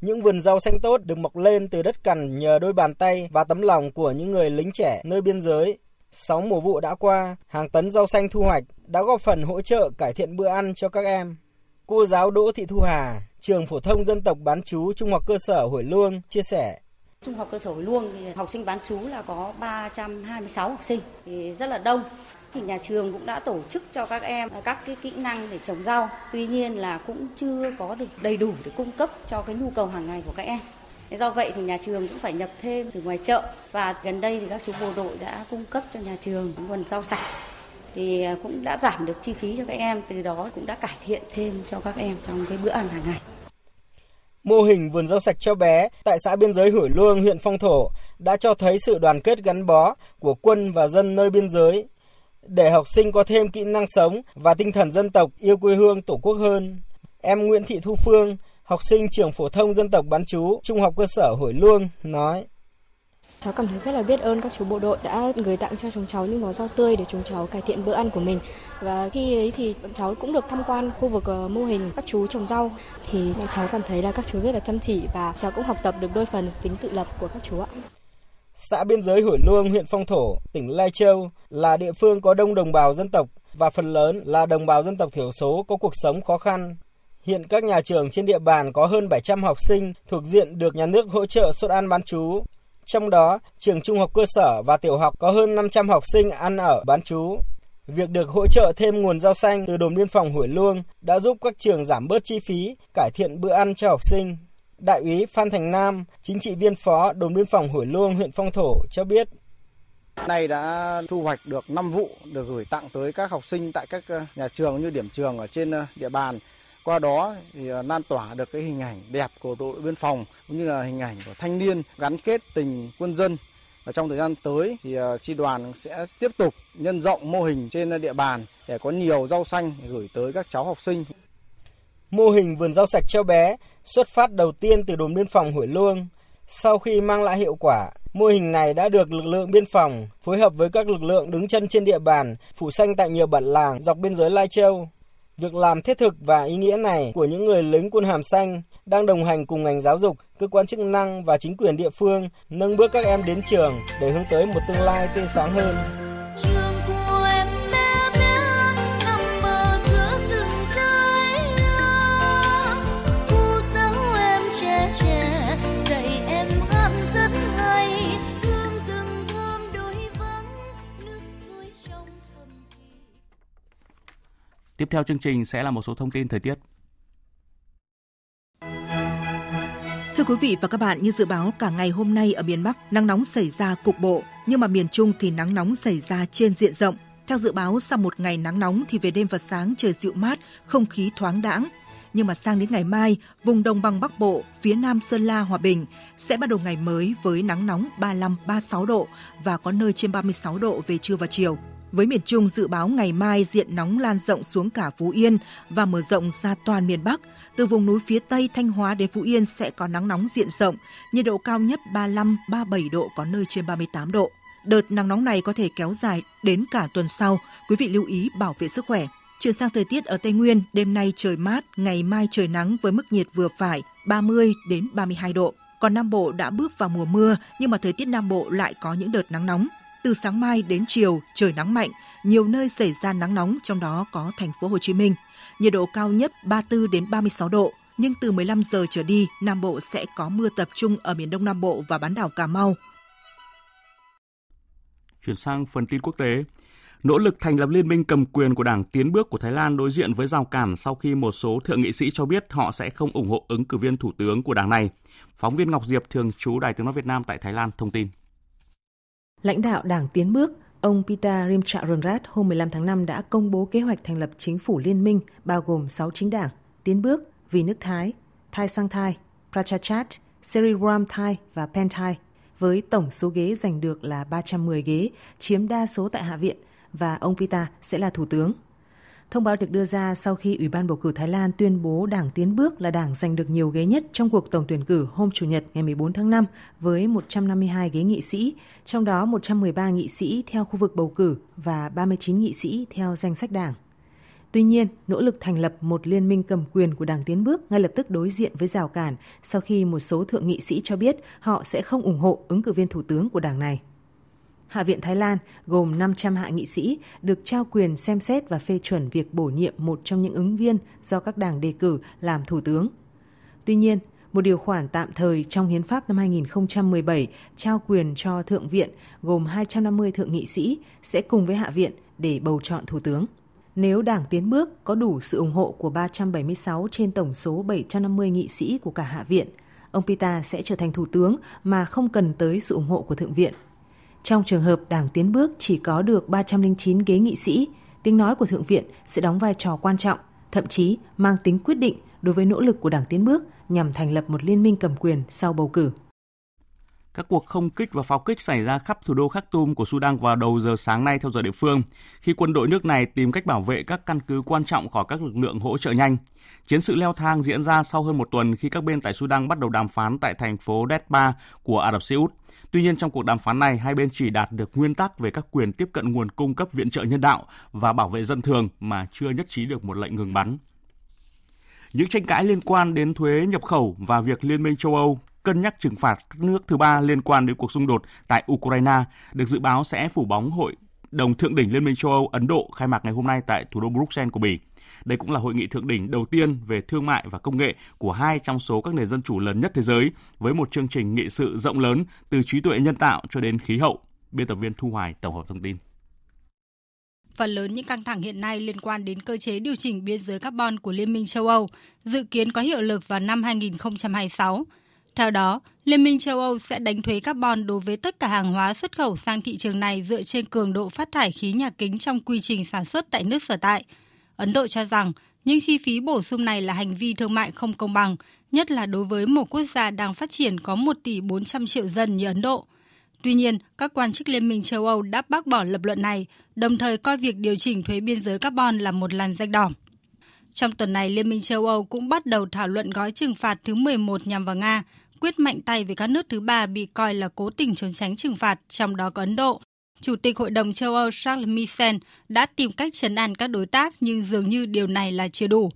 Những vườn rau xanh tốt được mọc lên từ đất cằn nhờ đôi bàn tay và tấm lòng của những người lính trẻ nơi biên giới. Sáu mùa vụ đã qua, hàng tấn rau xanh thu hoạch đã góp phần hỗ trợ cải thiện bữa ăn cho các em. Cô giáo Đỗ Thị Thu Hà, trường phổ thông dân tộc bán chú Trung học cơ sở Hủy Luông chia sẻ. Trung học cơ sở Hủy Luông thì học sinh bán chú là có 326 học sinh thì rất là đông. Thì nhà trường cũng đã tổ chức cho các em các cái kỹ năng để trồng rau. Tuy nhiên là cũng chưa có được đầy đủ để cung cấp cho cái nhu cầu hàng ngày của các em. Do vậy thì nhà trường cũng phải nhập thêm từ ngoài chợ và gần đây thì các chú bộ đội đã cung cấp cho nhà trường nguồn rau sạch thì à, cũng đã giảm được chi phí cho các em, từ đó cũng đã cải thiện thêm cho các em trong cái bữa ăn hàng ngày. Mô hình vườn rau sạch cho bé tại xã biên giới Hủy Luông, huyện Phong Thổ đã cho thấy sự đoàn kết gắn bó của quân và dân nơi biên giới để học sinh có thêm kỹ năng sống và tinh thần dân tộc yêu quê hương tổ quốc hơn. Em Nguyễn Thị Thu Phương, học sinh trường phổ thông dân tộc bán chú Trung học cơ sở hủy Luông nói. Cháu cảm thấy rất là biết ơn các chú bộ đội đã gửi tặng cho chúng cháu những bó rau tươi để chúng cháu cải thiện bữa ăn của mình. Và khi ấy thì cháu cũng được tham quan khu vực ờ, mô hình các chú trồng rau thì cháu cảm thấy là các chú rất là chăm chỉ và cháu cũng học tập được đôi phần tính tự lập của các chú ạ. Xã biên giới Hủy Luông, huyện Phong Thổ, tỉnh Lai Châu là địa phương có đông đồng bào dân tộc và phần lớn là đồng bào dân tộc thiểu số có cuộc sống khó khăn. Hiện các nhà trường trên địa bàn có hơn 700 học sinh thuộc diện được nhà nước hỗ trợ suất ăn bán chú. Trong đó, trường trung học cơ sở và tiểu học có hơn 500 học sinh ăn ở bán chú. Việc được hỗ trợ thêm nguồn rau xanh từ đồn biên phòng Hủy Luông đã giúp các trường giảm bớt chi phí, cải thiện bữa ăn cho học sinh. Đại úy Phan Thành Nam, chính trị viên phó đồn biên phòng Hủy Luông, huyện Phong Thổ cho biết. Nay đã thu hoạch được 5 vụ được gửi tặng tới các học sinh tại các ờ, nhà trường như điểm trường ở trên ờ, địa bàn. Qua đó thì à, lan tỏa được cái hình ảnh đẹp của đội biên phòng cũng như là hình ảnh của thanh niên gắn kết tình quân dân. Và trong thời gian tới thì à, tri đoàn sẽ tiếp tục nhân rộng mô hình trên địa bàn để có nhiều rau xanh gửi tới các cháu học sinh. Mô hình vườn rau sạch cho bé xuất phát đầu tiên từ đồn biên phòng Hủy Luông. Sau khi mang lại hiệu quả, mô hình này đã được lực lượng biên phòng phối hợp với các lực lượng đứng chân trên địa bàn phủ xanh tại nhiều bản làng dọc biên giới Lai Châu. Việc làm thiết thực và ý nghĩa này của những người lính quân hàm xanh đang đồng hành cùng ngành giáo dục, cơ quan chức năng và chính quyền địa phương nâng bước các em đến trường để hướng tới một tương lai tươi sáng hơn. Tiếp theo chương trình sẽ là một số thông tin thời tiết. Thưa quý vị và các bạn, như dự báo cả ngày hôm nay ở miền Bắc nắng nóng xảy ra cục bộ, nhưng mà miền Trung thì nắng nóng xảy ra trên diện rộng. Theo dự báo, sau một ngày nắng nóng thì về đêm và sáng trời dịu mát, không khí thoáng đãng. Nhưng mà sang đến ngày mai, vùng đồng bằng Bắc Bộ, phía Nam Sơn La, Hòa Bình sẽ bắt đầu ngày mới với nắng nóng 35-36 độ và có nơi trên 36 độ về trưa và chiều. Với miền Trung dự báo ngày mai diện nóng lan rộng xuống cả Phú Yên và mở rộng ra toàn miền Bắc. Từ vùng núi phía Tây Thanh Hóa đến Phú Yên sẽ có nắng nóng diện rộng, nhiệt độ cao nhất 35-37 độ có nơi trên 38 độ. Đợt nắng nóng này có thể kéo dài đến cả tuần sau. Quý vị lưu ý bảo vệ sức khỏe. Chuyển sang thời tiết ở Tây Nguyên, đêm nay trời mát, ngày mai trời nắng với mức nhiệt vừa phải 30 đến 32 độ. Còn Nam Bộ đã bước vào mùa mưa, nhưng mà thời tiết Nam Bộ lại có những đợt nắng nóng. Từ sáng mai đến chiều trời nắng mạnh, nhiều nơi xảy ra nắng nóng trong đó có thành phố Hồ Chí Minh. Nhiệt độ cao nhất 34 đến 36 độ, nhưng từ 15 giờ trở đi, Nam Bộ sẽ có mưa tập trung ở miền Đông Nam Bộ và bán đảo Cà Mau. Chuyển sang phần tin quốc tế, nỗ lực thành lập liên minh cầm quyền của Đảng Tiến bước của Thái Lan đối diện với rào cản sau khi một số thượng nghị sĩ cho biết họ sẽ không ủng hộ ứng cử viên thủ tướng của đảng này. Phóng viên Ngọc Diệp thường trú Đài tiếng nói Việt Nam tại Thái Lan thông tin. Lãnh đạo Đảng Tiến bước, ông Pita Limcharoenrat hôm 15 tháng 5 đã công bố kế hoạch thành lập chính phủ liên minh bao gồm 6 chính đảng, Tiến bước, Vì nước Thái, Thai Sang Thai, Prachachat, Seriram Thai và Penthai, với tổng số ghế giành được là 310 ghế, chiếm đa số tại Hạ viện, và ông Pita sẽ là thủ tướng. Thông báo được đưa ra sau khi Ủy ban bầu cử Thái Lan tuyên bố Đảng Tiến bước là đảng giành được nhiều ghế nhất trong cuộc tổng tuyển cử hôm Chủ nhật ngày 14 tháng 5 với 152 ghế nghị sĩ, trong đó 113 nghị sĩ theo khu vực bầu cử và 39 nghị sĩ theo danh sách đảng. Tuy nhiên, nỗ lực thành lập một liên minh cầm quyền của Đảng Tiến bước ngay lập tức đối diện với rào cản sau khi một số thượng nghị sĩ cho biết họ sẽ không ủng hộ ứng cử viên thủ tướng của đảng này. Hạ viện Thái Lan gồm 500 hạ nghị sĩ được trao quyền xem xét và phê chuẩn việc bổ nhiệm một trong những ứng viên do các đảng đề cử làm thủ tướng. Tuy nhiên, một điều khoản tạm thời trong hiến pháp năm 2017 trao quyền cho Thượng viện gồm 250 thượng nghị sĩ sẽ cùng với Hạ viện để bầu chọn thủ tướng. Nếu Đảng Tiến Bước có đủ sự ủng hộ của 376 trên tổng số 750 nghị sĩ của cả Hạ viện, ông Pita sẽ trở thành thủ tướng mà không cần tới sự ủng hộ của Thượng viện. Trong trường hợp Đảng Tiến Bước chỉ có được 309 ghế nghị sĩ, tiếng nói của Thượng viện sẽ đóng vai trò quan trọng, thậm chí mang tính quyết định đối với nỗ lực của Đảng Tiến Bước nhằm thành lập một liên minh cầm quyền sau bầu cử. Các cuộc không kích và pháo kích xảy ra khắp thủ đô Khartoum của Sudan vào đầu giờ sáng nay theo giờ địa phương, khi quân đội nước này tìm cách bảo vệ các căn cứ quan trọng khỏi các lực lượng hỗ trợ nhanh. Chiến sự leo thang diễn ra sau hơn một tuần khi các bên tại Sudan bắt đầu đàm phán tại thành phố Detba của Ả Rập Xê Út. Tuy nhiên trong cuộc đàm phán này, hai bên chỉ đạt được nguyên tắc về các quyền tiếp cận nguồn cung cấp viện trợ nhân đạo và bảo vệ dân thường mà chưa nhất trí được một lệnh ngừng bắn. Những tranh cãi liên quan đến thuế nhập khẩu và việc Liên minh châu Âu cân nhắc trừng phạt các nước thứ ba liên quan đến cuộc xung đột tại Ukraine được dự báo sẽ phủ bóng hội đồng thượng đỉnh Liên minh châu Âu Ấn Độ khai mạc ngày hôm nay tại thủ đô Bruxelles của Bỉ. Đây cũng là hội nghị thượng đỉnh đầu tiên về thương mại và công nghệ của hai trong số các nền dân chủ lớn nhất thế giới với một chương trình nghị sự rộng lớn từ trí tuệ nhân tạo cho đến khí hậu. Biên tập viên Thu Hoài tổng hợp thông tin. Phần lớn những căng thẳng hiện nay liên quan đến cơ chế điều chỉnh biên giới carbon của Liên minh châu Âu, dự kiến có hiệu lực vào năm 2026. Theo đó, Liên minh châu Âu sẽ đánh thuế carbon đối với tất cả hàng hóa xuất khẩu sang thị trường này dựa trên cường độ phát thải khí nhà kính trong quy trình sản xuất tại nước sở tại. Ấn Độ cho rằng những chi phí bổ sung này là hành vi thương mại không công bằng, nhất là đối với một quốc gia đang phát triển có 1 tỷ 400 triệu dân như Ấn Độ. Tuy nhiên, các quan chức Liên minh châu Âu đã bác bỏ lập luận này, đồng thời coi việc điều chỉnh thuế biên giới carbon là một làn danh đỏ. Trong tuần này, Liên minh châu Âu cũng bắt đầu thảo luận gói trừng phạt thứ 11 nhằm vào Nga, quyết mạnh tay với các nước thứ ba bị coi là cố tình trốn tránh trừng phạt, trong đó có Ấn Độ. Chủ tịch Hội đồng châu Âu Charles Michel đã tìm cách chấn an các đối tác nhưng dường như điều này là chưa đủ.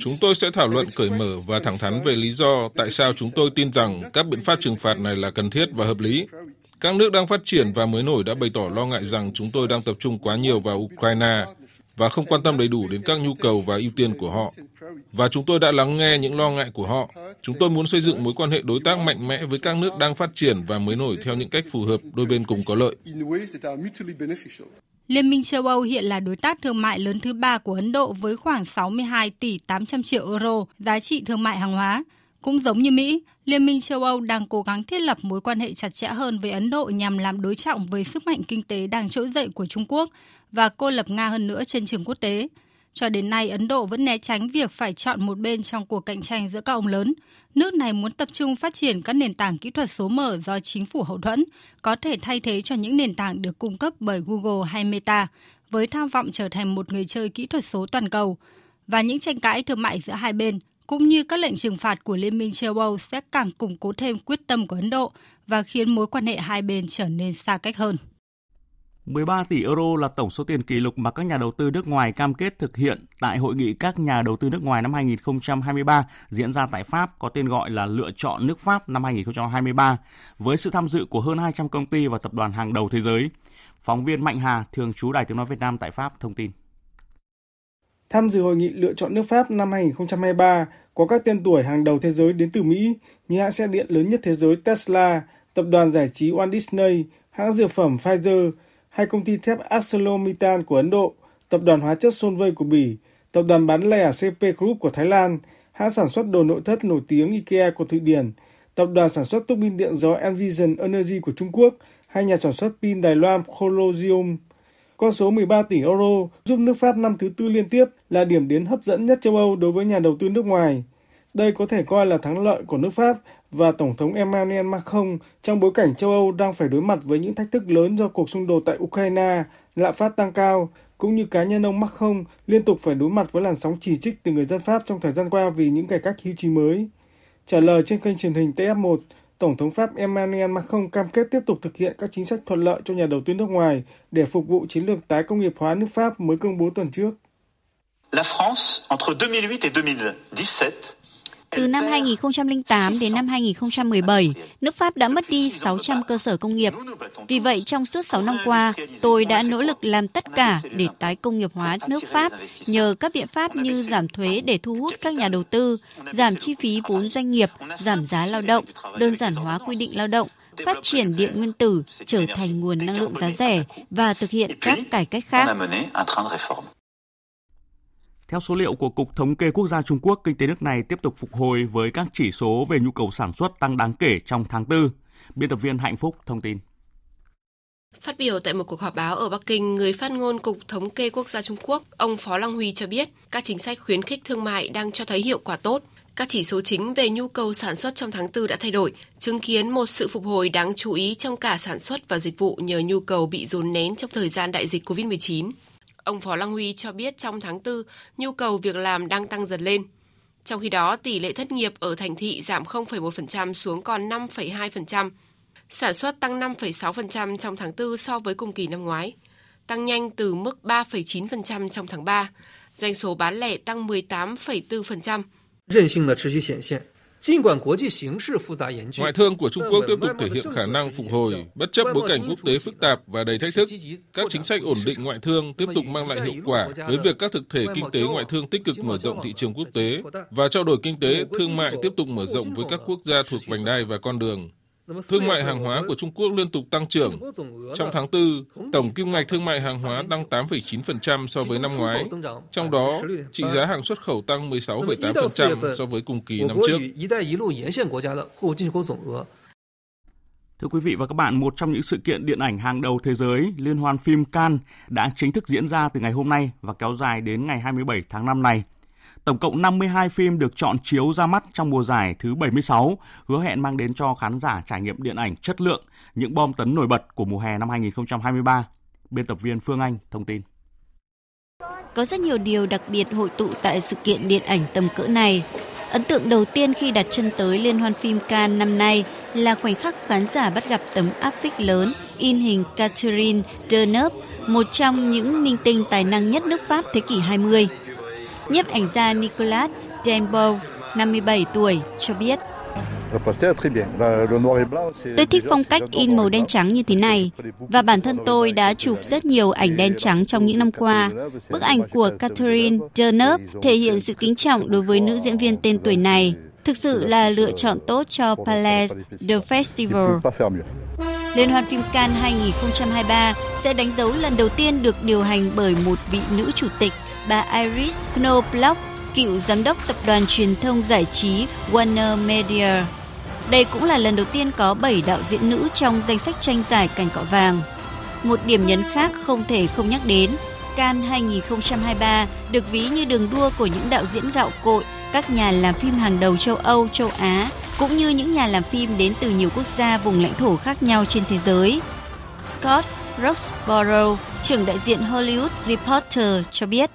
Chúng tôi sẽ thảo luận cởi mở và thẳng thắn về lý do tại sao chúng tôi tin rằng các biện pháp trừng phạt này là cần thiết và hợp lý. Các nước đang phát triển và mới nổi đã bày tỏ lo ngại rằng chúng tôi đang tập trung quá nhiều vào Ukraine và không quan tâm đầy đủ đến các nhu cầu và ưu tiên của họ. Và chúng tôi đã lắng nghe những lo ngại của họ. Chúng tôi muốn xây dựng mối quan hệ đối tác mạnh mẽ với các nước đang phát triển và mới nổi theo những cách phù hợp đôi bên cùng có lợi. Liên minh châu Âu hiện là đối tác thương mại lớn thứ ba của Ấn Độ với khoảng 62 tỷ 800 triệu euro giá trị thương mại hàng hóa. Cũng giống như Mỹ, Liên minh châu Âu đang cố gắng thiết lập mối quan hệ chặt chẽ hơn với Ấn Độ nhằm làm đối trọng với sức mạnh kinh tế đang trỗi dậy của Trung Quốc và cô lập Nga hơn nữa trên trường quốc tế. Cho đến nay, Ấn Độ vẫn né tránh việc phải chọn một bên trong cuộc cạnh tranh giữa các ông lớn. Nước này muốn tập trung phát triển các nền tảng kỹ thuật số mở do chính phủ hậu thuẫn, có thể thay thế cho những nền tảng được cung cấp bởi Google hay Meta, với tham vọng trở thành một người chơi kỹ thuật số toàn cầu. Và những tranh cãi thương mại giữa hai bên, cũng như các lệnh trừng phạt của Liên minh châu Âu sẽ càng củng cố thêm quyết tâm của Ấn Độ và khiến mối quan hệ hai bên trở nên xa cách hơn. 13 tỷ euro là tổng số tiền kỷ lục mà các nhà đầu tư nước ngoài cam kết thực hiện tại hội nghị các nhà đầu tư nước ngoài năm 2023 diễn ra tại Pháp có tên gọi là Lựa chọn nước Pháp năm 2023 với sự tham dự của hơn 200 công ty và tập đoàn hàng đầu thế giới. Phóng viên Mạnh Hà, thường trú Đài Tiếng Nói Việt Nam tại Pháp thông tin. Tham dự hội nghị lựa chọn nước Pháp năm 2023 có các tên tuổi hàng đầu thế giới đến từ Mỹ như hãng xe điện lớn nhất thế giới Tesla, tập đoàn giải trí Walt Disney, hãng dược phẩm Pfizer, hai công ty thép ArcelorMittal của Ấn Độ, tập đoàn hóa chất Solvay của Bỉ, tập đoàn bán lẻ CP Group của Thái Lan, hãng sản xuất đồ nội thất nổi tiếng IKEA của Thụy Điển, tập đoàn sản xuất tuốc pin điện gió Envision Energy của Trung Quốc, hay nhà sản xuất pin Đài Loan colosium con số 13 tỷ euro giúp nước Pháp năm thứ tư liên tiếp là điểm đến hấp dẫn nhất châu Âu đối với nhà đầu tư nước ngoài. Đây có thể coi là thắng lợi của nước Pháp và Tổng thống Emmanuel Macron trong bối cảnh châu Âu đang phải đối mặt với những thách thức lớn do cuộc xung đột tại Ukraine, lạm phát tăng cao, cũng như cá nhân ông Macron liên tục phải đối mặt với làn sóng chỉ trích từ người dân Pháp trong thời gian qua vì những cải cách hưu trí mới. Trả lời trên kênh truyền hình TF1, Tổng thống Pháp Emmanuel Macron cam kết tiếp tục thực hiện các chính sách thuận lợi cho nhà đầu tư nước ngoài để phục vụ chiến lược tái công nghiệp hóa nước Pháp mới công bố tuần trước. La France, entre 2008 et 2017, từ năm 2008 đến năm 2017, nước Pháp đã mất đi 600 cơ sở công nghiệp. Vì vậy, trong suốt 6 năm qua, tôi đã nỗ lực làm tất cả để tái công nghiệp hóa nước Pháp nhờ các biện pháp như giảm thuế để thu hút các nhà đầu tư, giảm chi phí vốn doanh nghiệp, giảm giá lao động, đơn giản hóa quy định lao động, phát triển điện nguyên tử trở thành nguồn năng lượng giá rẻ và thực hiện các cải cách khác. Theo số liệu của Cục Thống kê Quốc gia Trung Quốc, kinh tế nước này tiếp tục phục hồi với các chỉ số về nhu cầu sản xuất tăng đáng kể trong tháng 4. Biên tập viên Hạnh Phúc thông tin. Phát biểu tại một cuộc họp báo ở Bắc Kinh, người phát ngôn Cục Thống kê Quốc gia Trung Quốc, ông Phó Long Huy cho biết các chính sách khuyến khích thương mại đang cho thấy hiệu quả tốt. Các chỉ số chính về nhu cầu sản xuất trong tháng 4 đã thay đổi, chứng kiến một sự phục hồi đáng chú ý trong cả sản xuất và dịch vụ nhờ nhu cầu bị dồn nén trong thời gian đại dịch COVID-19. Ông Phó Lăng Huy cho biết trong tháng 4, nhu cầu việc làm đang tăng dần lên. Trong khi đó, tỷ lệ thất nghiệp ở thành thị giảm 0,1% xuống còn 5,2%. Sản xuất tăng 5,6% trong tháng 4 so với cùng kỳ năm ngoái, tăng nhanh từ mức 3,9% trong tháng 3. Doanh số bán lẻ tăng 18,4%. Ngoại thương của Trung Quốc tiếp tục thể hiện khả năng phục hồi, bất chấp bối cảnh quốc tế phức tạp và đầy thách thức. Các chính sách ổn định ngoại thương tiếp tục mang lại hiệu quả với việc các thực thể kinh tế ngoại thương tích cực mở rộng thị trường quốc tế và trao đổi kinh tế, thương mại tiếp tục mở rộng với các quốc gia thuộc vành đai và con đường. Thương mại hàng hóa của Trung Quốc liên tục tăng trưởng. Trong tháng 4, tổng kim ngạch thương mại hàng hóa tăng 8,9% so với năm ngoái. Trong đó, trị giá hàng xuất khẩu tăng 16,8% so với cùng kỳ năm trước. Thưa quý vị và các bạn, một trong những sự kiện điện ảnh hàng đầu thế giới, Liên hoan phim Cannes đã chính thức diễn ra từ ngày hôm nay và kéo dài đến ngày 27 tháng 5 này. Tổng cộng 52 phim được chọn chiếu ra mắt trong mùa giải thứ 76, hứa hẹn mang đến cho khán giả trải nghiệm điện ảnh chất lượng, những bom tấn nổi bật của mùa hè năm 2023. Biên tập viên Phương Anh thông tin. Có rất nhiều điều đặc biệt hội tụ tại sự kiện điện ảnh tầm cỡ này. Ấn tượng đầu tiên khi đặt chân tới Liên hoan phim Cannes năm nay là khoảnh khắc khán giả bắt gặp tấm áp phích lớn in hình Catherine Deneuve, một trong những minh tinh tài năng nhất nước Pháp thế kỷ 20 nhiếp ảnh gia Nicolas Denbo, 57 tuổi, cho biết. Tôi thích phong cách in màu đen trắng như thế này và bản thân tôi đã chụp rất nhiều ảnh đen trắng trong những năm qua. Bức ảnh của Catherine Deneuve thể hiện sự kính trọng đối với nữ diễn viên tên tuổi này. Thực sự là lựa chọn tốt cho Palais de Festival. Liên hoan phim Cannes 2023 sẽ đánh dấu lần đầu tiên được điều hành bởi một vị nữ chủ tịch bà Iris Knobloch, cựu giám đốc tập đoàn truyền thông giải trí Warner Media. Đây cũng là lần đầu tiên có 7 đạo diễn nữ trong danh sách tranh giải cành cọ vàng. Một điểm nhấn khác không thể không nhắc đến, Cannes 2023 được ví như đường đua của những đạo diễn gạo cội, các nhà làm phim hàng đầu châu Âu, châu Á, cũng như những nhà làm phim đến từ nhiều quốc gia vùng lãnh thổ khác nhau trên thế giới. Scott Roxborough, trưởng đại diện Hollywood Reporter cho biết,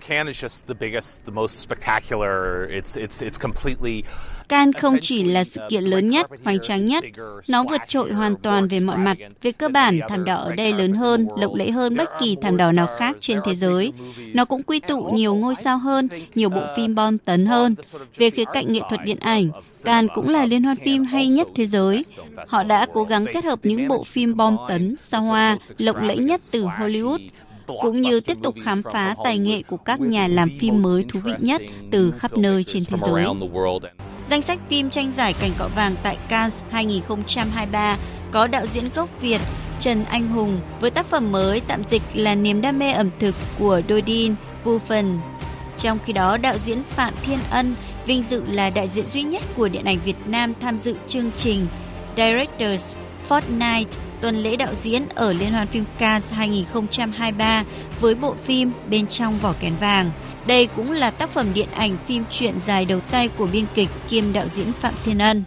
Cannes is just the biggest, the most spectacular. It's it's it's completely Cannes không chỉ là sự kiện lớn nhất, hoành tráng nhất, nó vượt trội hoàn toàn về mọi mặt. Về cơ bản, thảm đỏ ở đây lớn hơn, lộng lẫy hơn bất kỳ thảm đỏ nào khác trên thế giới. Nó cũng quy tụ nhiều ngôi sao hơn, nhiều bộ phim bom tấn hơn. Về khía cạnh nghệ thuật điện ảnh, Cannes cũng là liên hoan phim hay nhất thế giới. Họ đã cố gắng kết hợp những bộ phim bom tấn, sao hoa, lộng lẫy nhất từ Hollywood cũng như tiếp tục khám phá tài nghệ của các nhà làm phim mới thú vị nhất từ khắp nơi trên thế giới. Danh sách phim tranh giải cành cọ vàng tại Cannes 2023 có đạo diễn gốc Việt Trần Anh Hùng với tác phẩm mới tạm dịch là Niềm đam mê ẩm thực của Dodin Buffen. Trong khi đó, đạo diễn Phạm Thiên Ân vinh dự là đại diện duy nhất của điện ảnh Việt Nam tham dự chương trình Directors Fortnite tuần lễ đạo diễn ở Liên hoan phim Cannes 2023 với bộ phim Bên trong vỏ kén vàng. Đây cũng là tác phẩm điện ảnh phim truyện dài đầu tay của biên kịch kiêm đạo diễn Phạm Thiên Ân.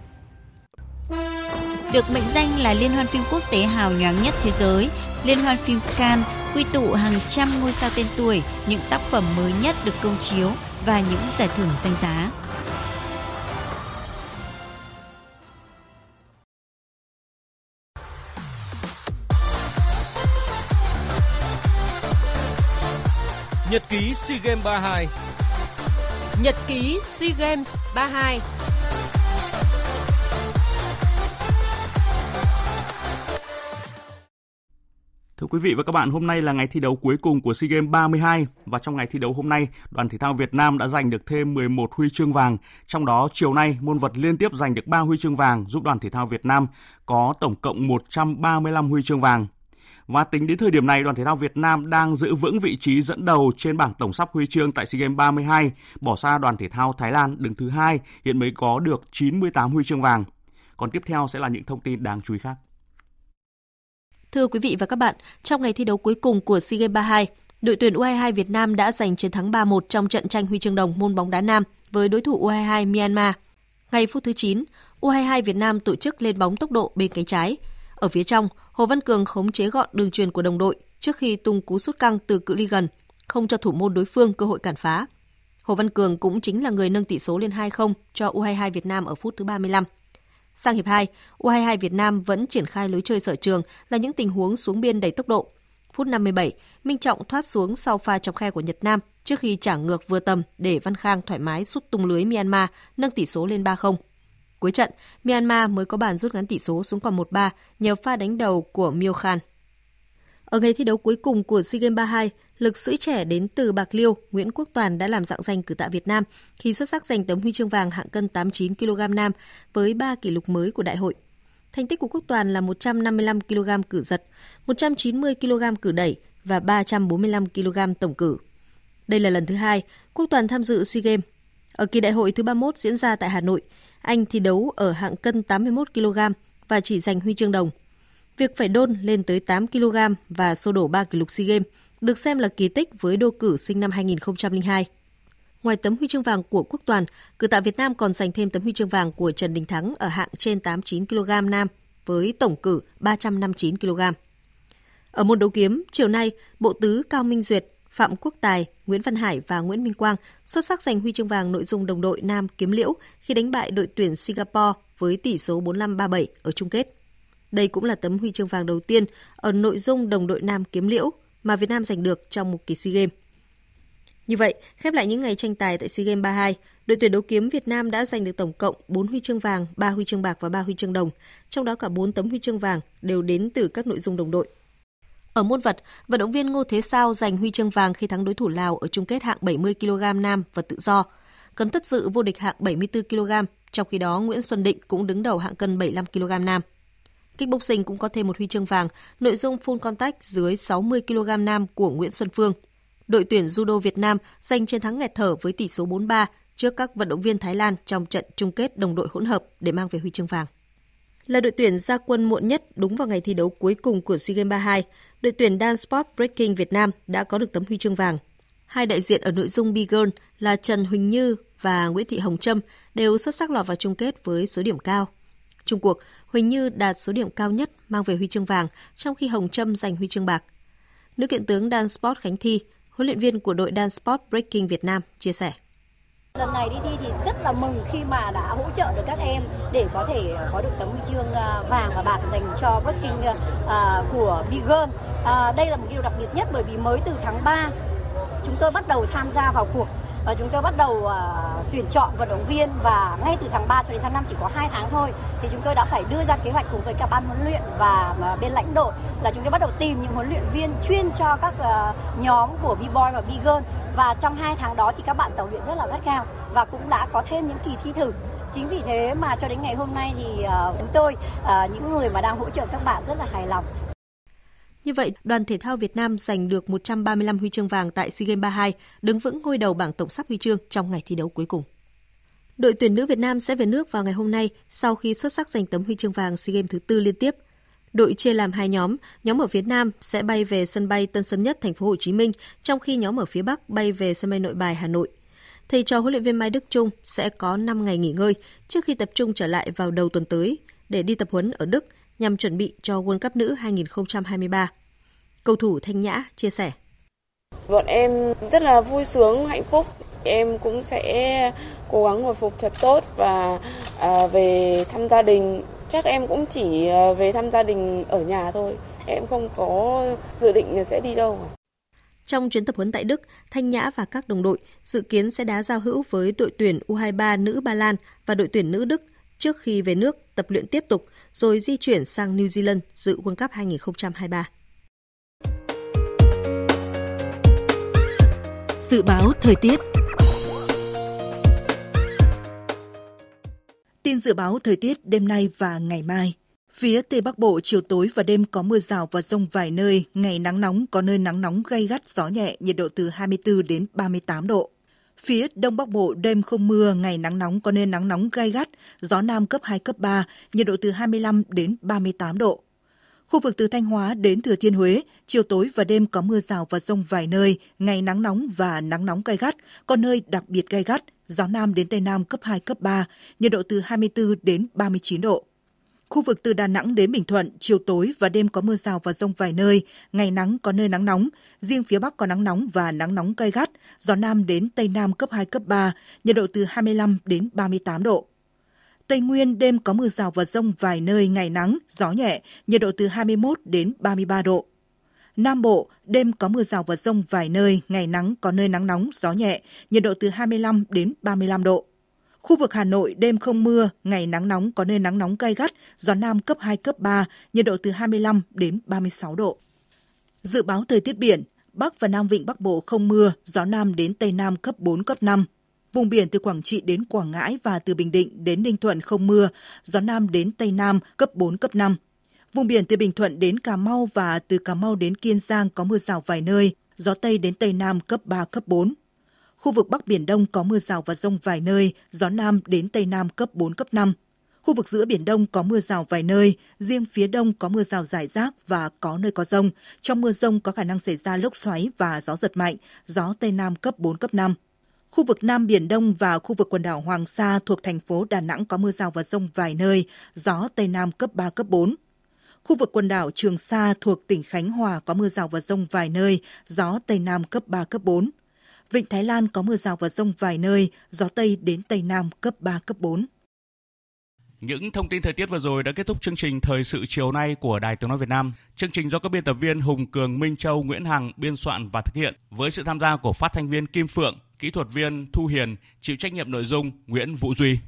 Được mệnh danh là liên hoan phim quốc tế hào nhoáng nhất thế giới, Liên hoan phim Cannes quy tụ hàng trăm ngôi sao tên tuổi, những tác phẩm mới nhất được công chiếu và những giải thưởng danh giá. Nhật ký SEA Games 32 Nhật ký SEA Games 32 Thưa quý vị và các bạn, hôm nay là ngày thi đấu cuối cùng của SEA Games 32 và trong ngày thi đấu hôm nay, đoàn thể thao Việt Nam đã giành được thêm 11 huy chương vàng. Trong đó, chiều nay, môn vật liên tiếp giành được 3 huy chương vàng giúp đoàn thể thao Việt Nam có tổng cộng 135 huy chương vàng. Và tính đến thời điểm này, đoàn thể thao Việt Nam đang giữ vững vị trí dẫn đầu trên bảng tổng sắp huy chương tại SEA Games 32, bỏ xa đoàn thể thao Thái Lan đứng thứ hai, hiện mới có được 98 huy chương vàng. Còn tiếp theo sẽ là những thông tin đáng chú ý khác. Thưa quý vị và các bạn, trong ngày thi đấu cuối cùng của SEA Games 32, đội tuyển U22 Việt Nam đã giành chiến thắng 3-1 trong trận tranh huy chương đồng môn bóng đá nam với đối thủ U22 Myanmar. Ngày phút thứ 9, U22 Việt Nam tổ chức lên bóng tốc độ bên cánh trái. Ở phía trong, Hồ Văn Cường khống chế gọn đường truyền của đồng đội trước khi tung cú sút căng từ cự ly gần, không cho thủ môn đối phương cơ hội cản phá. Hồ Văn Cường cũng chính là người nâng tỷ số lên 2-0 cho U22 Việt Nam ở phút thứ 35. Sang hiệp 2, U22 Việt Nam vẫn triển khai lối chơi sở trường là những tình huống xuống biên đầy tốc độ. Phút 57, Minh Trọng thoát xuống sau pha chọc khe của Nhật Nam trước khi trả ngược vừa tầm để Văn Khang thoải mái sút tung lưới Myanmar, nâng tỷ số lên 3-0. Cuối trận, Myanmar mới có bàn rút ngắn tỷ số xuống còn 1-3 nhờ pha đánh đầu của Mio Khan. Ở ngày thi đấu cuối cùng của SEA Games 32, lực sĩ trẻ đến từ Bạc Liêu, Nguyễn Quốc Toàn đã làm dạng danh cử tạ Việt Nam khi xuất sắc giành tấm huy chương vàng hạng cân 89 kg nam với 3 kỷ lục mới của đại hội. Thành tích của Quốc Toàn là 155 kg cử giật, 190 kg cử đẩy và 345 kg tổng cử. Đây là lần thứ hai Quốc Toàn tham dự SEA Games. Ở kỳ đại hội thứ 31 diễn ra tại Hà Nội, anh thi đấu ở hạng cân 81 kg và chỉ giành huy chương đồng. Việc phải đôn lên tới 8 kg và xô đổ 3 kỷ lục SEA Games được xem là kỳ tích với đô cử sinh năm 2002. Ngoài tấm huy chương vàng của Quốc Toàn, cử tạ Việt Nam còn giành thêm tấm huy chương vàng của Trần Đình Thắng ở hạng trên 89 kg nam với tổng cử 359 kg. Ở môn đấu kiếm, chiều nay, bộ tứ Cao Minh Duyệt, Phạm Quốc Tài, Nguyễn Văn Hải và Nguyễn Minh Quang xuất sắc giành huy chương vàng nội dung đồng đội nam kiếm liễu khi đánh bại đội tuyển Singapore với tỷ số 45-37 ở chung kết. Đây cũng là tấm huy chương vàng đầu tiên ở nội dung đồng đội nam kiếm liễu mà Việt Nam giành được trong một kỳ SEA Games. Như vậy, khép lại những ngày tranh tài tại SEA Games 32, đội tuyển đấu kiếm Việt Nam đã giành được tổng cộng 4 huy chương vàng, 3 huy chương bạc và 3 huy chương đồng, trong đó cả 4 tấm huy chương vàng đều đến từ các nội dung đồng đội. Ở môn vật, vận động viên Ngô Thế Sao giành huy chương vàng khi thắng đối thủ Lào ở chung kết hạng 70 kg nam và tự do. Cấn Tất Dự vô địch hạng 74 kg, trong khi đó Nguyễn Xuân Định cũng đứng đầu hạng cân 75 kg nam. Kickboxing cũng có thêm một huy chương vàng, nội dung full contact dưới 60 kg nam của Nguyễn Xuân Phương. Đội tuyển judo Việt Nam giành chiến thắng nghẹt thở với tỷ số 4-3 trước các vận động viên Thái Lan trong trận chung kết đồng đội hỗn hợp để mang về huy chương vàng. Là đội tuyển ra quân muộn nhất đúng vào ngày thi đấu cuối cùng của SEA Games 32, đội tuyển Dance Sport Breaking Việt Nam đã có được tấm huy chương vàng. Hai đại diện ở nội dung Big Girl là Trần Huỳnh Như và Nguyễn Thị Hồng Trâm đều xuất sắc lọt vào chung kết với số điểm cao. Trung cuộc, Huỳnh Như đạt số điểm cao nhất mang về huy chương vàng, trong khi Hồng Trâm giành huy chương bạc. Nữ kiện tướng Dan Sport Khánh Thi, huấn luyện viên của đội Dan Sport Breaking Việt Nam, chia sẻ. Lần này đi thi thì rất là mừng khi mà đã hỗ trợ được các em để có thể có được tấm huy chương à, vàng và bạc dành cho breaking à, à, của Big Girl. Đây là một điều đặc biệt nhất bởi vì mới từ tháng 3 chúng tôi bắt đầu tham gia vào cuộc và chúng tôi bắt đầu uh, tuyển chọn vận động viên và ngay từ tháng 3 cho đến tháng 5 chỉ có 2 tháng thôi. Thì chúng tôi đã phải đưa ra kế hoạch cùng với cả ban huấn luyện và uh, bên lãnh đội là chúng tôi bắt đầu tìm những huấn luyện viên chuyên cho các uh, nhóm của B-boy và B-girl. Và trong 2 tháng đó thì các bạn tập luyện rất là gắt cao và cũng đã có thêm những kỳ thi thử. Chính vì thế mà cho đến ngày hôm nay thì uh, chúng tôi uh, những người mà đang hỗ trợ các bạn rất là hài lòng như vậy, đoàn thể thao Việt Nam giành được 135 huy chương vàng tại SEA Games 32, đứng vững ngôi đầu bảng tổng sắp huy chương trong ngày thi đấu cuối cùng. Đội tuyển nữ Việt Nam sẽ về nước vào ngày hôm nay sau khi xuất sắc giành tấm huy chương vàng SEA Games thứ tư liên tiếp. Đội chia làm hai nhóm, nhóm ở phía Nam sẽ bay về sân bay Tân Sơn Nhất, thành phố Hồ Chí Minh, trong khi nhóm ở phía Bắc bay về sân bay Nội Bài, Hà Nội. Thầy trò huấn luyện viên Mai Đức Trung sẽ có 5 ngày nghỉ ngơi trước khi tập trung trở lại vào đầu tuần tới để đi tập huấn ở Đức nhằm chuẩn bị cho World Cup nữ 2023. Cầu thủ Thanh Nhã chia sẻ. Bọn em rất là vui sướng, hạnh phúc. Em cũng sẽ cố gắng hồi phục thật tốt và à, về thăm gia đình. Chắc em cũng chỉ à, về thăm gia đình ở nhà thôi. Em không có dự định sẽ đi đâu. Trong chuyến tập huấn tại Đức, Thanh Nhã và các đồng đội dự kiến sẽ đá giao hữu với đội tuyển U23 nữ Ba Lan và đội tuyển nữ Đức trước khi về nước tập luyện tiếp tục rồi di chuyển sang New Zealand dự World Cup 2023. Dự báo thời tiết Tin dự báo thời tiết đêm nay và ngày mai. Phía Tây Bắc Bộ chiều tối và đêm có mưa rào và rông vài nơi, ngày nắng nóng có nơi nắng nóng gay gắt gió nhẹ, nhiệt độ từ 24 đến 38 độ. Phía Đông Bắc Bộ đêm không mưa, ngày nắng nóng có nơi nắng nóng gai gắt, gió Nam cấp 2, cấp 3, nhiệt độ từ 25 đến 38 độ. Khu vực từ Thanh Hóa đến Thừa Thiên Huế, chiều tối và đêm có mưa rào và rông vài nơi, ngày nắng nóng và nắng nóng gai gắt, có nơi đặc biệt gai gắt, gió Nam đến Tây Nam cấp 2, cấp 3, nhiệt độ từ 24 đến 39 độ. Khu vực từ Đà Nẵng đến Bình Thuận, chiều tối và đêm có mưa rào và rông vài nơi, ngày nắng có nơi nắng nóng, riêng phía Bắc có nắng nóng và nắng nóng gay gắt, gió Nam đến Tây Nam cấp 2, cấp 3, nhiệt độ từ 25 đến 38 độ. Tây Nguyên đêm có mưa rào và rông vài nơi, ngày nắng, gió nhẹ, nhiệt độ từ 21 đến 33 độ. Nam Bộ, đêm có mưa rào và rông vài nơi, ngày nắng có nơi nắng nóng, gió nhẹ, nhiệt độ từ 25 đến 35 độ. Khu vực Hà Nội đêm không mưa, ngày nắng nóng có nơi nắng nóng gay gắt, gió Nam cấp 2, cấp 3, nhiệt độ từ 25 đến 36 độ. Dự báo thời tiết biển, Bắc và Nam Vịnh Bắc Bộ không mưa, gió Nam đến Tây Nam cấp 4, cấp 5. Vùng biển từ Quảng Trị đến Quảng Ngãi và từ Bình Định đến Ninh Thuận không mưa, gió Nam đến Tây Nam cấp 4, cấp 5. Vùng biển từ Bình Thuận đến Cà Mau và từ Cà Mau đến Kiên Giang có mưa rào vài nơi, gió Tây đến Tây Nam cấp 3, cấp 4. Khu vực Bắc Biển Đông có mưa rào và rông vài nơi, gió Nam đến Tây Nam cấp 4, cấp 5. Khu vực giữa Biển Đông có mưa rào vài nơi, riêng phía Đông có mưa rào rải rác và có nơi có rông. Trong mưa rông có khả năng xảy ra lốc xoáy và gió giật mạnh, gió Tây Nam cấp 4, cấp 5. Khu vực Nam Biển Đông và khu vực quần đảo Hoàng Sa thuộc thành phố Đà Nẵng có mưa rào và rông vài nơi, gió Tây Nam cấp 3, cấp 4. Khu vực quần đảo Trường Sa thuộc tỉnh Khánh Hòa có mưa rào và rông vài nơi, gió Tây Nam cấp 3, cấp 4. Vịnh Thái Lan có mưa rào và rông vài nơi, gió Tây đến Tây Nam cấp 3, cấp 4. Những thông tin thời tiết vừa rồi đã kết thúc chương trình Thời sự chiều nay của Đài Tiếng Nói Việt Nam. Chương trình do các biên tập viên Hùng Cường, Minh Châu, Nguyễn Hằng biên soạn và thực hiện với sự tham gia của phát thanh viên Kim Phượng, kỹ thuật viên Thu Hiền, chịu trách nhiệm nội dung Nguyễn Vũ Duy.